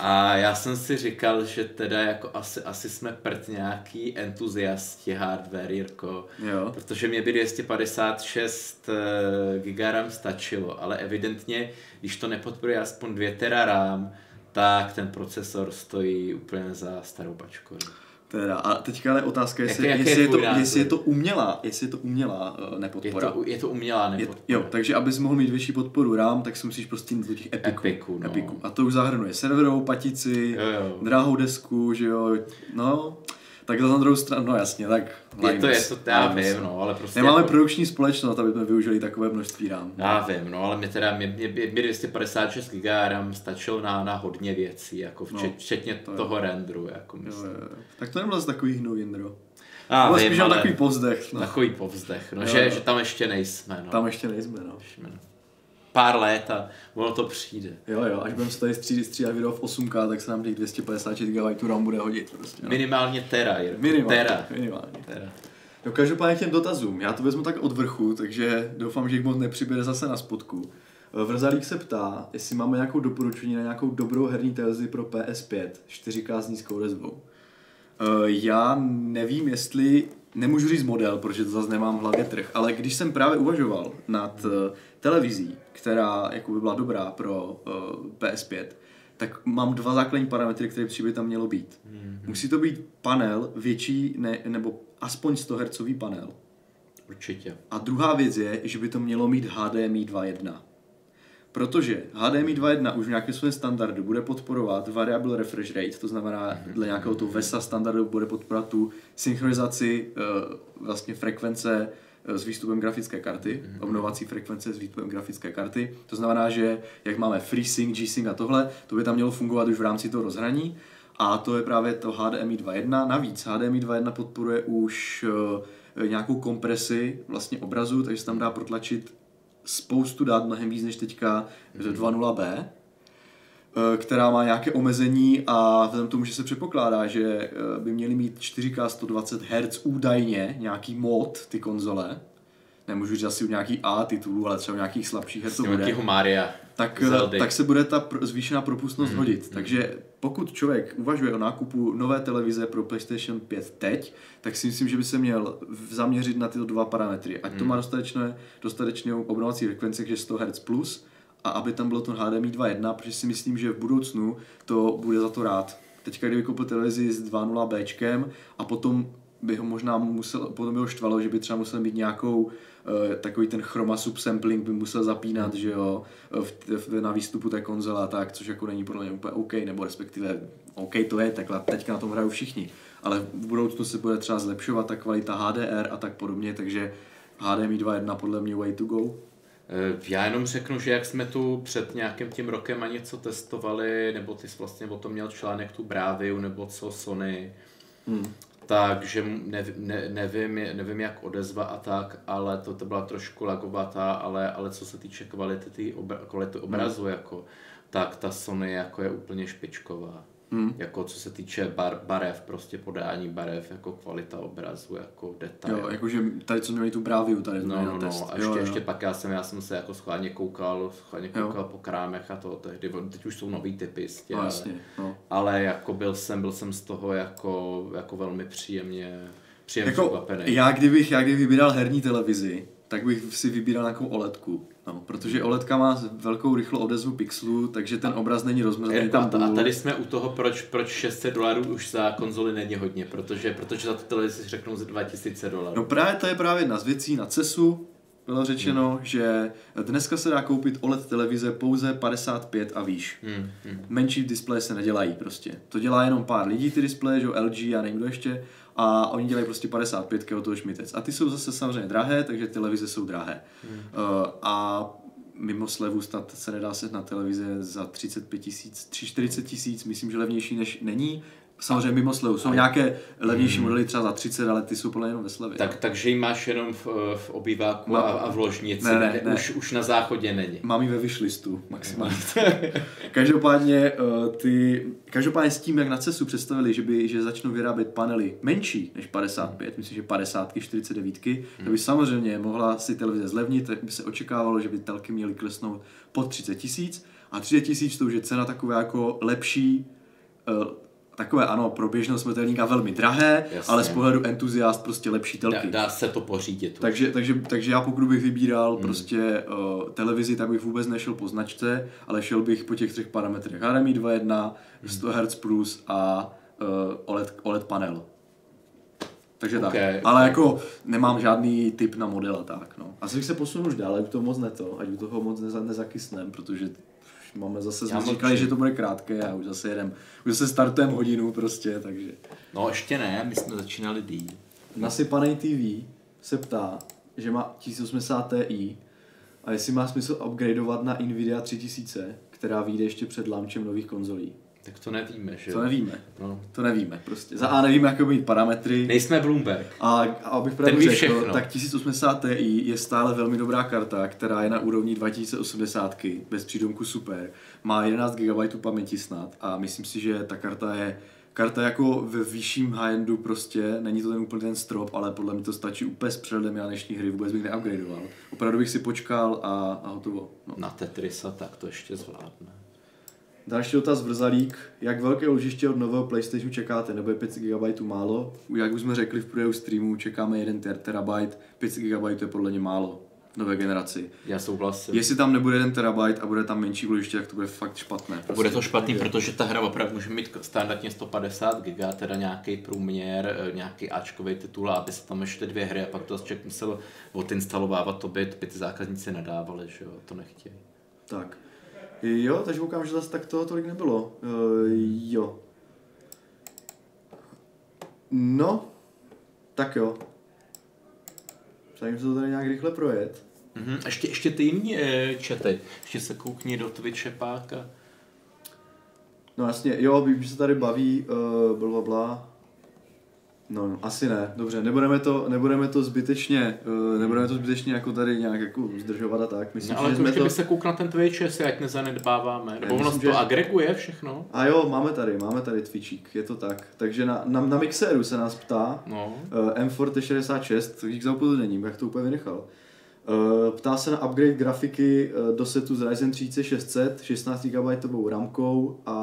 Speaker 1: A já jsem si říkal, že teda jako asi, asi jsme prd nějaký entuziasti hardware, Jirko.
Speaker 2: Jo.
Speaker 1: Protože mě by 256 eh, GB RAM stačilo, ale evidentně, když to nepodporuje aspoň 2 tera RAM, tak ten procesor stojí úplně za starou bačku.
Speaker 2: Teda, a teďka ale otázka, jestli,
Speaker 1: Jaký- jaký
Speaker 2: jestli,
Speaker 1: je
Speaker 2: je to,
Speaker 1: názor?
Speaker 2: jestli je to umělá, jestli je to umělá uh,
Speaker 1: Je
Speaker 2: nepodpora.
Speaker 1: to, je to umělá
Speaker 2: Je,
Speaker 1: nepodpora.
Speaker 2: jo, takže abys mohl mít vyšší podporu RAM, tak si musíš prostě jít do těch epiků.
Speaker 1: Epiku, no.
Speaker 2: Epiku. A to už zahrnuje serverovou patici,
Speaker 1: Jo, jo.
Speaker 2: drahou desku, že jo, no, tak za na druhou stranu, no jasně, tak
Speaker 1: Je to, je to, já vím, no, ale prostě...
Speaker 2: Nemáme
Speaker 1: jako,
Speaker 2: produkční společnost, aby jsme využili takové množství RAM.
Speaker 1: Já vím, no, ale mě teda, mě, mě, mě 256 GB RAM stačilo na, na hodně věcí, jako včet,
Speaker 2: No,
Speaker 1: včetně
Speaker 2: to je.
Speaker 1: toho renderu, jako
Speaker 2: Jo,
Speaker 1: myslím.
Speaker 2: jo, jo. Tak to nebylo zase takový hnůj, Jindro.
Speaker 1: Já
Speaker 2: Bylo
Speaker 1: vím, ale
Speaker 2: takový povzdech, no.
Speaker 1: takový povzdech, no,
Speaker 2: Jo,
Speaker 1: že,
Speaker 2: jo.
Speaker 1: že tam ještě nejsme, no.
Speaker 2: Tam ještě nejsme, no.
Speaker 1: Jsme, no. Pár let a ono to přijde.
Speaker 2: Jo, jo, až budeme se tady střídat, střídat video v 8K, tak se nám těch 256 GB RAM bude hodit prostě. No.
Speaker 1: Minimálně tera, Jirko.
Speaker 2: Minimálně,
Speaker 1: Tera.
Speaker 2: minimálně.
Speaker 1: tera.
Speaker 2: No každopádně k těm dotazům. Já to vezmu tak od vrchu, takže doufám, že jich moc nepřibude zase na spodku. Vrzalík se ptá, jestli máme nějakou doporučení na nějakou dobrou herní televizi pro PS5, 4K s nízkou rezbou. Eh, Já nevím, jestli, nemůžu říct model, protože to zase nemám v hlavě trh, ale když jsem právě uvažoval nad eh, televizí, která jako by byla dobrá pro eh, PS5, tak mám dva základní parametry, které by tam mělo být. Musí to být panel větší, ne, nebo aspoň 100 Hz panel.
Speaker 1: Určitě.
Speaker 2: A druhá věc je, že by to mělo mít HDMI 2.1. Protože HDMI 2.1 už v nějakém svém standardu bude podporovat variable refresh rate, to znamená dle nějakého toho VESA standardu bude podporovat tu synchronizaci eh, vlastně frekvence s výstupem grafické karty, obnovací frekvence s výstupem grafické karty. To znamená, že jak máme FreeSync, G-Sync a tohle, to by tam mělo fungovat už v rámci toho rozhraní. A to je právě to HDMI 2.1. Navíc HDMI 2.1 podporuje už eh, nějakou kompresi vlastně obrazu, takže se tam dá protlačit spoustu dát, mnohem víc než teďka 2.0b, eh, která má nějaké omezení a vzhledem tomu, že se předpokládá, že eh, by měly mít 4K 120 Hz údajně nějaký mod ty konzole, nemůžu říct asi u nějaký A titulů, ale třeba u nějakých slabších her to bude
Speaker 1: Maria.
Speaker 2: tak,
Speaker 1: Zeldy.
Speaker 2: tak se bude ta pr- zvýšená propustnost mm, hodit. Mm. Takže pokud člověk uvažuje o nákupu nové televize pro PlayStation 5 teď, tak si myslím, že by se měl zaměřit na tyto dva parametry. Ať to má dostatečné, dostatečnou obnovací frekvenci, takže 100 Hz plus, a aby tam bylo to HDMI 2.1, protože si myslím, že v budoucnu to bude za to rád. Teďka, kdyby koupil televizi s 2.0 Bčkem a potom by ho možná musel, potom by ho štvalo, že by třeba musel mít nějakou eh, takový ten chroma subsampling by musel zapínat, že jo, v, v, na výstupu té konzole a tak, což jako není podle mě úplně OK, nebo respektive OK to je, takhle teďka na tom hrajou všichni, ale v budoucnu se bude třeba zlepšovat ta kvalita HDR a tak podobně, takže HDMI 2.1 podle mě way to go.
Speaker 1: Eh, Já jenom řeknu, že jak jsme tu před nějakým tím rokem a něco testovali, nebo ty jsi vlastně o tom měl článek tu Braviu, nebo co Sony,
Speaker 2: Hmm.
Speaker 1: takže ne, ne, nevím, nevím, jak odezva a tak, ale to, to byla trošku lagovatá, ale, ale co se týče kvality, tý obra, kvality obrazu, jako, tak ta Sony jako je úplně špičková.
Speaker 2: Hmm.
Speaker 1: Jako co se týče bar, barev, prostě podání barev, jako kvalita obrazu, jako detail.
Speaker 2: Jo, jakože tady co měli tu Bráviu, tady
Speaker 1: No, no,
Speaker 2: na test.
Speaker 1: no, a
Speaker 2: Jo,
Speaker 1: ještě,
Speaker 2: jo.
Speaker 1: ještě pak já jsem, já jsem se jako schválně koukal, schválně
Speaker 2: Jo.
Speaker 1: koukal po krámech a to tehdy, teď už jsou nový typy jistě,
Speaker 2: No,
Speaker 1: ale,
Speaker 2: jasně, no.
Speaker 1: ale jako byl jsem, byl jsem z toho jako, jako velmi příjemně, příjemně
Speaker 2: Jako, já kdybych, já kdybych vybíral herní televizi, tak bych si vybíral nějakou OLEDku. No, protože OLEDka má velkou rychlou odezvu pixelů, takže ten obraz není rozmrzlý tam
Speaker 1: a, a tady jsme u toho, proč, proč 600 dolarů už za konzoli není hodně, protože, protože za tu televizi si řeknou za 2000 dolarů.
Speaker 2: No právě to je právě jedna z věcí na CESu, bylo řečeno,
Speaker 1: Hmm.
Speaker 2: že dneska se dá koupit OLED televize pouze 55 a výš.
Speaker 1: Hmm, hmm.
Speaker 2: Menší displeje se nedělají prostě. To dělá jenom pár lidí ty displeje, že LG a nevím kdo ještě, a oni dělají prostě 55 od toho šmitec. A ty jsou zase samozřejmě drahé, takže televize jsou drahé. Hmm. Uh, a mimo slevu snad se nedá se na televize za 35 tisíc, 40 tisíc, myslím, že levnější než není. Samozřejmě mimo slevu. Jsou nějaké levnější modely třeba za 30, ale ty jsou podle jenom ve slevě.
Speaker 1: Tak, takže ji máš jenom v, v obýváku
Speaker 2: Mám-
Speaker 1: a, a v ložnici,
Speaker 2: Ne, ne, ne.
Speaker 1: Už, už na záchodě není.
Speaker 2: Mám ji ve wishlistu maximálně. každopádně, uh, ty, každopádně s tím, jak na CESu představili, že, by, že začnou vyrábět panely menší než 55, myslím, že 50, 49, to by samozřejmě mohla si televize zlevnit, tak by se očekávalo, že by telky měly klesnout pod 30 tisíc a 30 tisíc to už je cena taková jako lepší, uh, takové ano, pro běžného smrtelníka velmi drahé,
Speaker 1: Jasně.
Speaker 2: ale z pohledu entuziast prostě lepší telky.
Speaker 1: Dá, dá se to pořídit.
Speaker 2: Takže, takže, takže já pokud bych vybíral
Speaker 1: Hmm.
Speaker 2: prostě uh, televizi, tak bych vůbec nešel po značce, ale šel bych po těch třech parametrech. HDMI 2.1,
Speaker 1: Hmm.
Speaker 2: 100 Hz plus a uh, OLED, OLED panel. Takže
Speaker 1: Ok,
Speaker 2: tak.
Speaker 1: ok.
Speaker 2: Ale jako nemám žádný typ na model a tak. No. Asi bych se posunul už dál, ať to moc neto, ať u toho moc neza, nezakysnem, protože máme zase, jsme říkali, že to bude krátké a už zase jedem, už zase startujeme hodinu prostě, takže.
Speaker 1: No ještě ne, my jsme začínali díl.
Speaker 2: Nasypaný TV se ptá, že má 1080 Ti a jestli má smysl upgradeovat na Nvidia 3000, která vyjde ještě před launchem nových konzolí.
Speaker 1: Tak to nevíme, že?
Speaker 2: To nevíme.
Speaker 1: No.
Speaker 2: To nevíme prostě. Za A nevíme, jaké být parametry.
Speaker 1: Nejsme Bloomberg.
Speaker 2: A, a abych pravdu řekl,
Speaker 1: všechno.
Speaker 2: tak 1080 Ti je stále velmi dobrá karta, která je na úrovni 2080 bez přídomku super. Má 11 GB paměti snad a myslím si, že ta karta je karta jako ve vyšším high-endu prostě, není to ten úplně ten strop, ale podle mě to stačí úplně s přehledem, já dnešní hry vůbec bych neupgradeoval. Opravdu bych si počkal a, a hotovo. No.
Speaker 1: Na Tetrisa tak to ještě zvládne.
Speaker 2: Další dotaz Vrzalík. Jak velké ložiště od nového PlayStationu čekáte? Nebo je 5 GB málo? Jak už jsme řekli v průběhu streamu, čekáme 1 ter- terabyte, 5 GB je podle mě málo nové generaci.
Speaker 1: Já souhlasím.
Speaker 2: Jestli tam nebude 1 terabyte a bude tam menší ložiště, tak to bude fakt špatné. Prostě.
Speaker 1: Bude to špatný, protože ta hra opravdu může mít standardně 150 giga, teda nějaký průměr, eh, nějaký Ačkový titul, a aby se tam ještě dvě hry a pak to člověk musel odinstalovávat, to by, to by ty zákazníci nedávali, že jo, to nechtějí.
Speaker 2: Tak. Jo, takže koukám, že zase tak toho tolik nebylo. Uh, jo. No, tak jo. Snažím se to tady nějak rychle projet.
Speaker 1: Mhm. Ještě, ještě ty jiný e, čety, ještě se koukni do Twitche páka.
Speaker 2: No jasně, jo, když se tady baví, uh, bla, bla. No, no, asi ne, dobře, nebudeme to, nebudeme to zbytečně, uh, nebudeme to zbytečně jako tady nějak jako zdržovat a tak. Myslím,
Speaker 1: No, ale
Speaker 2: že
Speaker 1: to
Speaker 2: jsme to...
Speaker 1: by se koukl na ten Twitch, jestli ať nezanedbáváme. Nebo ono to
Speaker 2: že-
Speaker 1: agreguje všechno.
Speaker 2: A jo, máme tady, máme tady Twitchík, je to tak. Takže na, na, na Mixeru se nás ptá,
Speaker 1: No.
Speaker 2: uh, M4T66, dík za upozornění, jak to úplně vynechal. Uh, ptá se na upgrade grafiky uh, do setu z Ryzen 3600, 16 GB ramkou a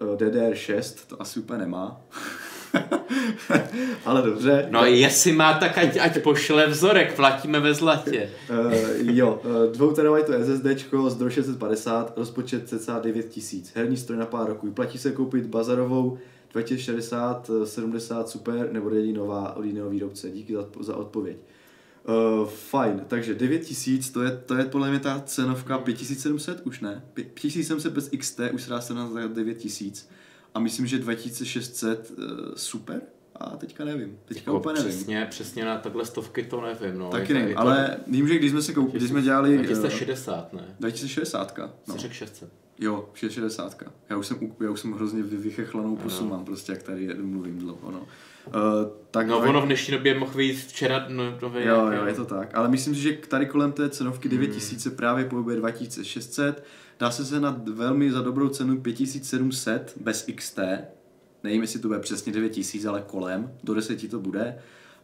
Speaker 2: uh, DDR6, to asi úplně nemá. Ale dobře.
Speaker 1: No jestli má, tak ať, ať pošle vzorek, platíme ve zlatě.
Speaker 2: Uh, jo, uh, 2 TB SSD z DRO 650, rozpočet cca 9000. Herní stroj na pár roků. Platí se koupit bazarovou 2060 eh, 70 Super nebo jediný nová od jiného výrobce. Díky za, za odpověď. Uh, fajn, takže 9000, to je, to je podle mě ta cenovka 5700 už ne. 5700 bez XT už se dá sehnat za 9000. A myslím, že 2600 uh, super A teďka nevím. Teďka
Speaker 1: Jako
Speaker 2: úplně nevím.
Speaker 1: přesně, přesně na takhle stovky to nevím. No.
Speaker 2: Taky nevím,
Speaker 1: to
Speaker 2: ale vím, že když jsme se koupili, když jsme dělali... eh,
Speaker 1: 2060, ne?
Speaker 2: 2060.
Speaker 1: No. Jsi řekl 600.
Speaker 2: Jo, 660. Já už jsem, já už jsem hrozně vy- vychechlanou pusu mám prostě, jak tady mluvím dlouho, no. Uh, tak
Speaker 1: No ono v dnešní době mohl vyjít včera no, nový
Speaker 2: Jo, jo, je to tak. Ale myslím si, že tady kolem té cenovky
Speaker 1: Hmm.
Speaker 2: 9000 se právě pohybuje 2600. Dá se se na velmi za dobrou cenu 5700 bez XT. Nevím, jestli to bude přesně 9000, ale kolem. Do 10 to bude.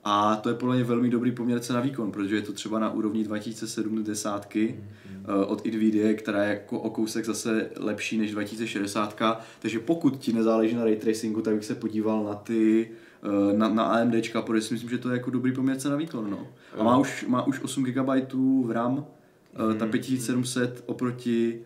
Speaker 2: A to je podle mě velmi dobrý poměr cena výkon, protože je to třeba na úrovni 2070
Speaker 1: Hmm.
Speaker 2: eh, od Nvidia, která je jako o kousek zase lepší než 2060. Takže pokud ti nezáleží na ray tracingu, tak bych se podíval na ty eh, na, na AMDčka, protože si myslím, že to je jako dobrý poměr cena výkon. No. A má už, má už 8 GB v RAM, eh, ta 5700 oproti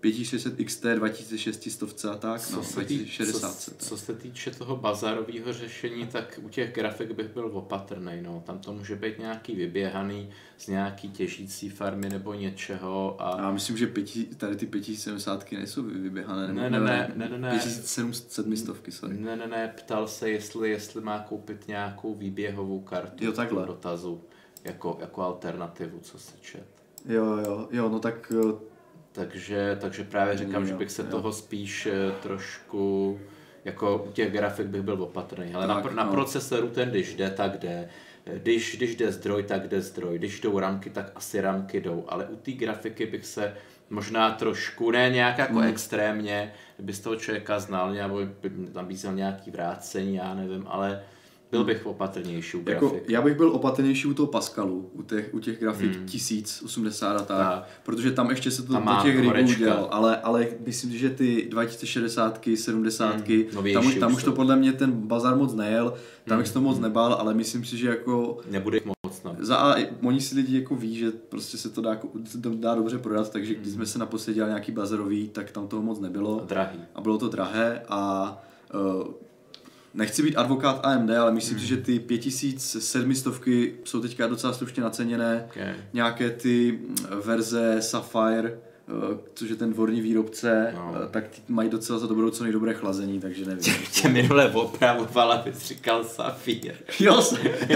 Speaker 2: 5600 XT 2600 a tak,
Speaker 1: Co
Speaker 2: no,
Speaker 1: se, tý,
Speaker 2: 2060.
Speaker 1: co, co se týče toho bazárového řešení, tak u těch grafik bych byl opatrný. No. Tam to může být nějaký vyběhaný z nějaký těžící farmy nebo něčeho. A...
Speaker 2: Já myslím, že pěti, tady ty 5070 nejsou vy- vyběhané. nebo-
Speaker 1: Ne, ne, ne, ne, ne, ne.
Speaker 2: 5700, sorry.
Speaker 1: Ne, ne, ne, ptal se, jestli, jestli má koupit nějakou výběhovou kartu
Speaker 2: Jo, takhle.
Speaker 1: dotazu jako, jako alternativu, co se čet.
Speaker 2: Jo, jo, jo, no tak eh,
Speaker 1: Takže, takže právě říkám,
Speaker 2: Jo,
Speaker 1: že bych se
Speaker 2: jo.
Speaker 1: toho spíš eh, trošku, jako u těch grafik bych byl opatrný. Ale na,
Speaker 2: Tak,
Speaker 1: na
Speaker 2: no.
Speaker 1: procesoru ten, když jde, tak jde. Když, když jde zdroj, tak jde zdroj. Když jdou ramky, tak asi ramky jdou. Ale u té grafiky bych se možná trošku, ne nějak jako
Speaker 2: Hmm.
Speaker 1: extrémně, kdyby z toho člověka znal, nebo by nabízel nějaký vrácení, já nevím, ale byl bych opatrnější u grafik.
Speaker 2: Hmm. Jako, já bych byl opatrnější u toho Pascalu, u těch, u těch grafik hmm. 1080 a tak, protože tam ještě se to
Speaker 1: Tam
Speaker 2: do těch rigů ale, ale myslím si, že ty 2060, 70,
Speaker 1: Hmm,
Speaker 2: tam, už, tam
Speaker 1: už to.
Speaker 2: podle mě ten bazar moc nejel, tam
Speaker 1: Hmm.
Speaker 2: bych se to moc nebál, ale myslím si, že jako
Speaker 1: Nebude moc. No.
Speaker 2: za A, oni si lidi jako ví, že prostě se to dá, jako- se to dá dobře prodat, takže když jsme se naposledy dělali nějaký bazarový, tak tam toho moc nebylo
Speaker 1: Drahý.
Speaker 2: a bylo to drahé a uh, nechci být advokát AMD, ale myslím si, že ty 5700 jsou teďka docela slušně naceněné.
Speaker 1: Okay.
Speaker 2: Nějaké ty verze Sapphire, což je ten dvorní výrobce,
Speaker 1: No.
Speaker 2: uh, tak ty mají docela za dobrou cenu i dobré chlazení, takže nevím.
Speaker 1: Tě minule opravoval, abys říkal Safír.
Speaker 2: jo,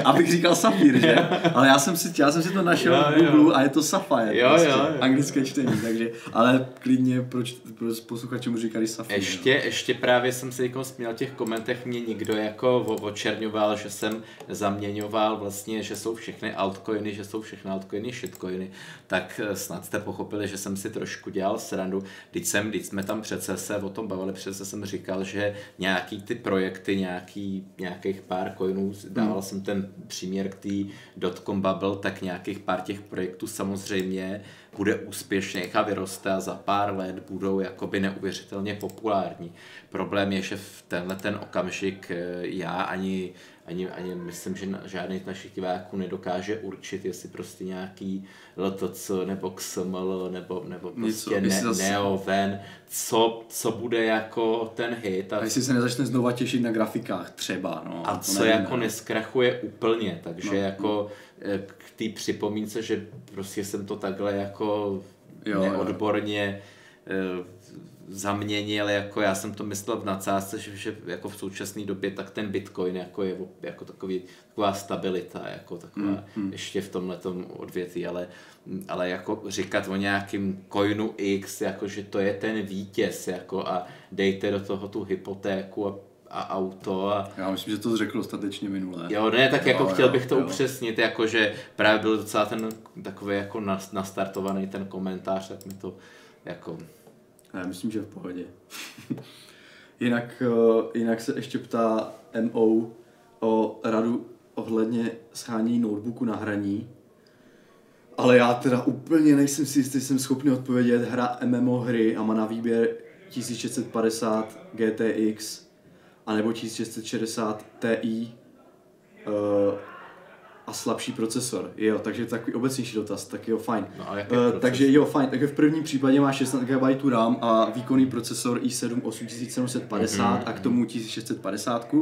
Speaker 2: abych říkal Sapphire, že? Ale já jsem si, já jsem si to našel
Speaker 1: Jo,
Speaker 2: v
Speaker 1: jo.
Speaker 2: Google a je to Sapphire.
Speaker 1: Jo,
Speaker 2: prostě,
Speaker 1: jo, jo.
Speaker 2: Anglické čtení, takže, ale klidně proč, proč posluchačům říkali Sapphire.
Speaker 1: Ještě, ještě právě jsem se jako směl v těch komentech, mě někdo jako očerňoval, že jsem zaměňoval vlastně, že jsou všechny altcoiny, že jsou všechny altcoiny shitcoiny, tak eh, snad jste pochopili, že jsem si trošku dělal srandu. Teď jsem, teď jsme tam přece se o tom bavili, přece jsem říkal, že nějaký ty projekty, nějaký, nějakých pár coinů, dával jsem ten příměr k té dotcom bubble, tak nějakých pár těch projektů samozřejmě bude úspěšných a vyroste a za pár let budou jakoby neuvěřitelně populární. Problém je, že v tenhle ten okamžik eh, já ani, ani, ani myslím, že žádný z našich diváků nedokáže určit, jestli prostě nějaký LTC nebo XML nebo, nebo
Speaker 2: Něco,
Speaker 1: prostě
Speaker 2: jestli
Speaker 1: ne,
Speaker 2: zase-
Speaker 1: Neoven, co, co bude jako ten hit a
Speaker 2: A jestli se nezačne znova těšit na grafikách, třeba, no.
Speaker 1: a
Speaker 2: to
Speaker 1: co
Speaker 2: nevíme,
Speaker 1: jako neskrachuje úplně, takže
Speaker 2: No,
Speaker 1: no, jako eh, k té připomínce, že prostě jsem to takhle jako
Speaker 2: Jo,
Speaker 1: jo,
Speaker 2: jo.
Speaker 1: Zaměnil, jako já jsem to myslel v nadsázce, že, že jako v současné době tak ten Bitcoin jako je jako takový, taková stabilita, jako taková
Speaker 2: Hmm,
Speaker 1: mm, ještě v tomhle odvětví, ale, ale jako říkat o nějakým coinu X, jako že to je ten vítěz, jako a dejte do toho tu hypotéku a, a auto a,
Speaker 2: Já myslím, že to řekl dostatečně minule.
Speaker 1: Jo, ne, tak jako
Speaker 2: Jo,
Speaker 1: chtěl
Speaker 2: jo,
Speaker 1: bych to
Speaker 2: jo.
Speaker 1: upřesnit, jako že právě byl docela ten takový jako nas- nastartovaný ten komentář, tak mi to jako...
Speaker 2: Já myslím, že v pohodě. jinak, eh, jinak se ještě ptá MO o radu ohledně schání notebooku na hraní. Ale já teda úplně nejsem si jistý, jsem schopný odpovědět. Hra MMO hry a má na výběr 1650 GTX anebo 1660 Ti. A slabší procesor. Jo, takže takový obecnější dotaz, tak jo, fajn.
Speaker 1: No
Speaker 2: Uh, takže jo, fajn. Takže v prvním případě má 16 GB RAM a výkonný procesor i7 8750
Speaker 1: Mhm,
Speaker 2: a k tomu 1650.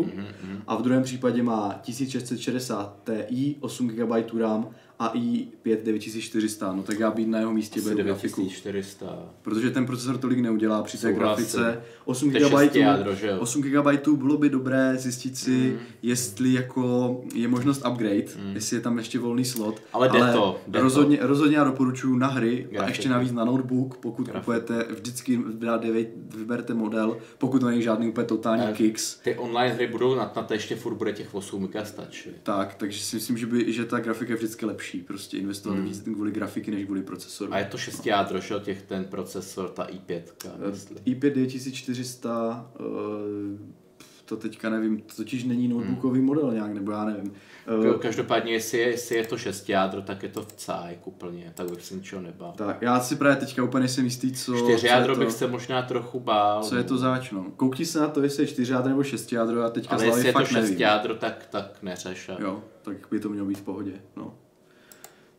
Speaker 2: A v druhém případě má 1660 Ti, 8 GB RAM a i5 9400. No tak já být na jeho místě beru grafiku.
Speaker 1: 9400.
Speaker 2: Protože ten procesor tolik neudělá při té grafice. 8
Speaker 1: To je
Speaker 2: GB,
Speaker 1: šesti jádro, že jo?
Speaker 2: 8 GB bylo by dobré zjistit si,
Speaker 1: Mm.
Speaker 2: jestli jako je možnost upgrade, jestli je tam ještě volný slot.
Speaker 1: Ale jde to, jde to.
Speaker 2: rozhodně, rozhodně já doporučuji na hry a
Speaker 1: Grafiky.
Speaker 2: ještě navíc na notebook, pokud
Speaker 1: Grafiky.
Speaker 2: kupujete, vždycky vyberte- model, pokud to není žádný úplně totální
Speaker 1: Eh,
Speaker 2: kicks.
Speaker 1: Ty online hry budou na, na to ještě furt bude těch 8 mega stačí.
Speaker 2: Tak, takže si myslím, že, by, že ta grafika je vždycky lepší, prostě investovat víc kvůli grafiky, než kvůli procesoru.
Speaker 1: Hmm. A je to 6 jádro, že těch ten procesor, ta i5, myslím.
Speaker 2: i5 9400, eh, to teďka nevím, to totiž není notebookový model nějak, nebo já nevím. Eh,
Speaker 1: Ka- Každopádně, jestli je, jestli je to 6 jádro, tak je to v cájek úplně, tak bych se ničeho nebál.
Speaker 2: Tak, já si právě teďka úplně nejsem jistý, co,
Speaker 1: 4
Speaker 2: co, je
Speaker 1: jádro
Speaker 2: to,
Speaker 1: bych se možná trochu bál.
Speaker 2: co je to zač, no. Koukni se na to, jestli je 4 jádro nebo 6 jádro, já teďka
Speaker 1: Ale jestli je to
Speaker 2: fakt
Speaker 1: 6
Speaker 2: nevím.
Speaker 1: jádro, tak, tak neřeš.
Speaker 2: Jo, tak by to mělo být v pohodě, no.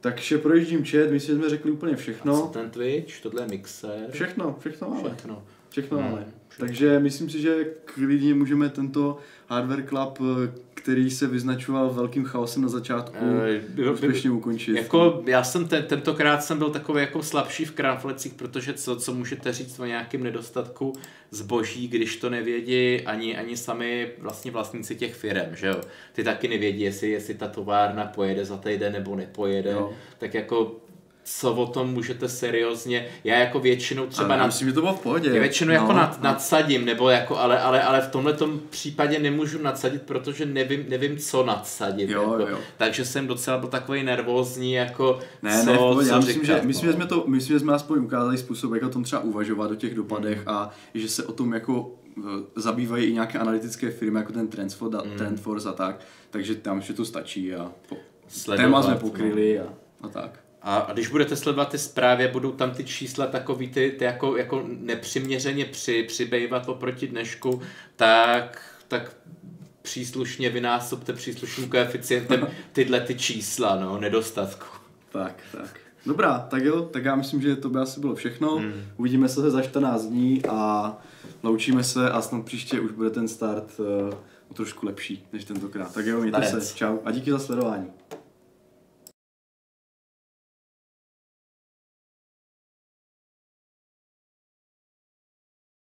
Speaker 2: Takže projíždím chat, myslím, že jsme řekli úplně
Speaker 1: Co
Speaker 2: všechno.
Speaker 1: ten Twitch, tohle je mixer.
Speaker 2: Všechno, všechno máme.
Speaker 1: Všechno.
Speaker 2: Všechno
Speaker 1: Hmm,
Speaker 2: máme.
Speaker 1: všechno.
Speaker 2: Takže myslím si, že klidně můžeme tento Hardware Club, eh, který se vyznačoval velkým chaosem na začátku,
Speaker 1: by-
Speaker 2: úspěšně ukončit.
Speaker 1: Jako, já jsem ten, tentokrát jsem byl takový jako slabší v kráflecích, protože co, co můžete říct o nějakém nedostatku zboží, když to nevědí ani, ani sami vlastně vlastníci těch firm, že jo. Ty taky nevědí, jestli, jestli ta továrna pojede za týden nebo nepojede,
Speaker 2: Jo.
Speaker 1: tak jako co o tom můžete seriózně, já jako většinou třeba
Speaker 2: Ale myslím, že to bylo v pohodě.
Speaker 1: já většinou
Speaker 2: no.
Speaker 1: jako nad, nadsadím, nebo jako, ale, ale, ale v tomhle případě nemůžu nadsadit, protože nevím, nevím co nadsadit.
Speaker 2: Jo,
Speaker 1: jako.
Speaker 2: jo.
Speaker 1: Takže jsem docela byl takový nervózní, jako
Speaker 2: Ne,
Speaker 1: co,
Speaker 2: ne, v pohodě.
Speaker 1: co
Speaker 2: já myslím,
Speaker 1: říkat,
Speaker 2: že, myslím,
Speaker 1: no.
Speaker 2: že jsme to, myslím, že jsme aspoň ukázali způsob, jak o tom třeba uvažovat o těch dopadech a že se o tom jako eh, zabývají i nějaké analytické firmy, jako ten Trendforce a, Trendforce a tak, takže tam že to stačí a po,
Speaker 1: Sledovat,
Speaker 2: téma jsme
Speaker 1: no.
Speaker 2: pokryli a, a tak.
Speaker 1: A, a když budete sledovat ty zprávy, budou tam ty čísla takový ty, ty jako, jako nepřiměřeně při, přibývat oproti dnešku, tak, tak příslušně vynásobte příslušným koeficientem tyhle ty čísla, no, nedostatku.
Speaker 2: Tak, tak. Dobrá, tak jo, tak já myslím, že to by asi bylo všechno. Hmm. Uvidíme se za 14 dní a loučíme se a snad příště už bude ten start uh, trošku lepší než tentokrát. Tak jo, mějte
Speaker 1: Nakonec.
Speaker 2: se, čau a díky za sledování.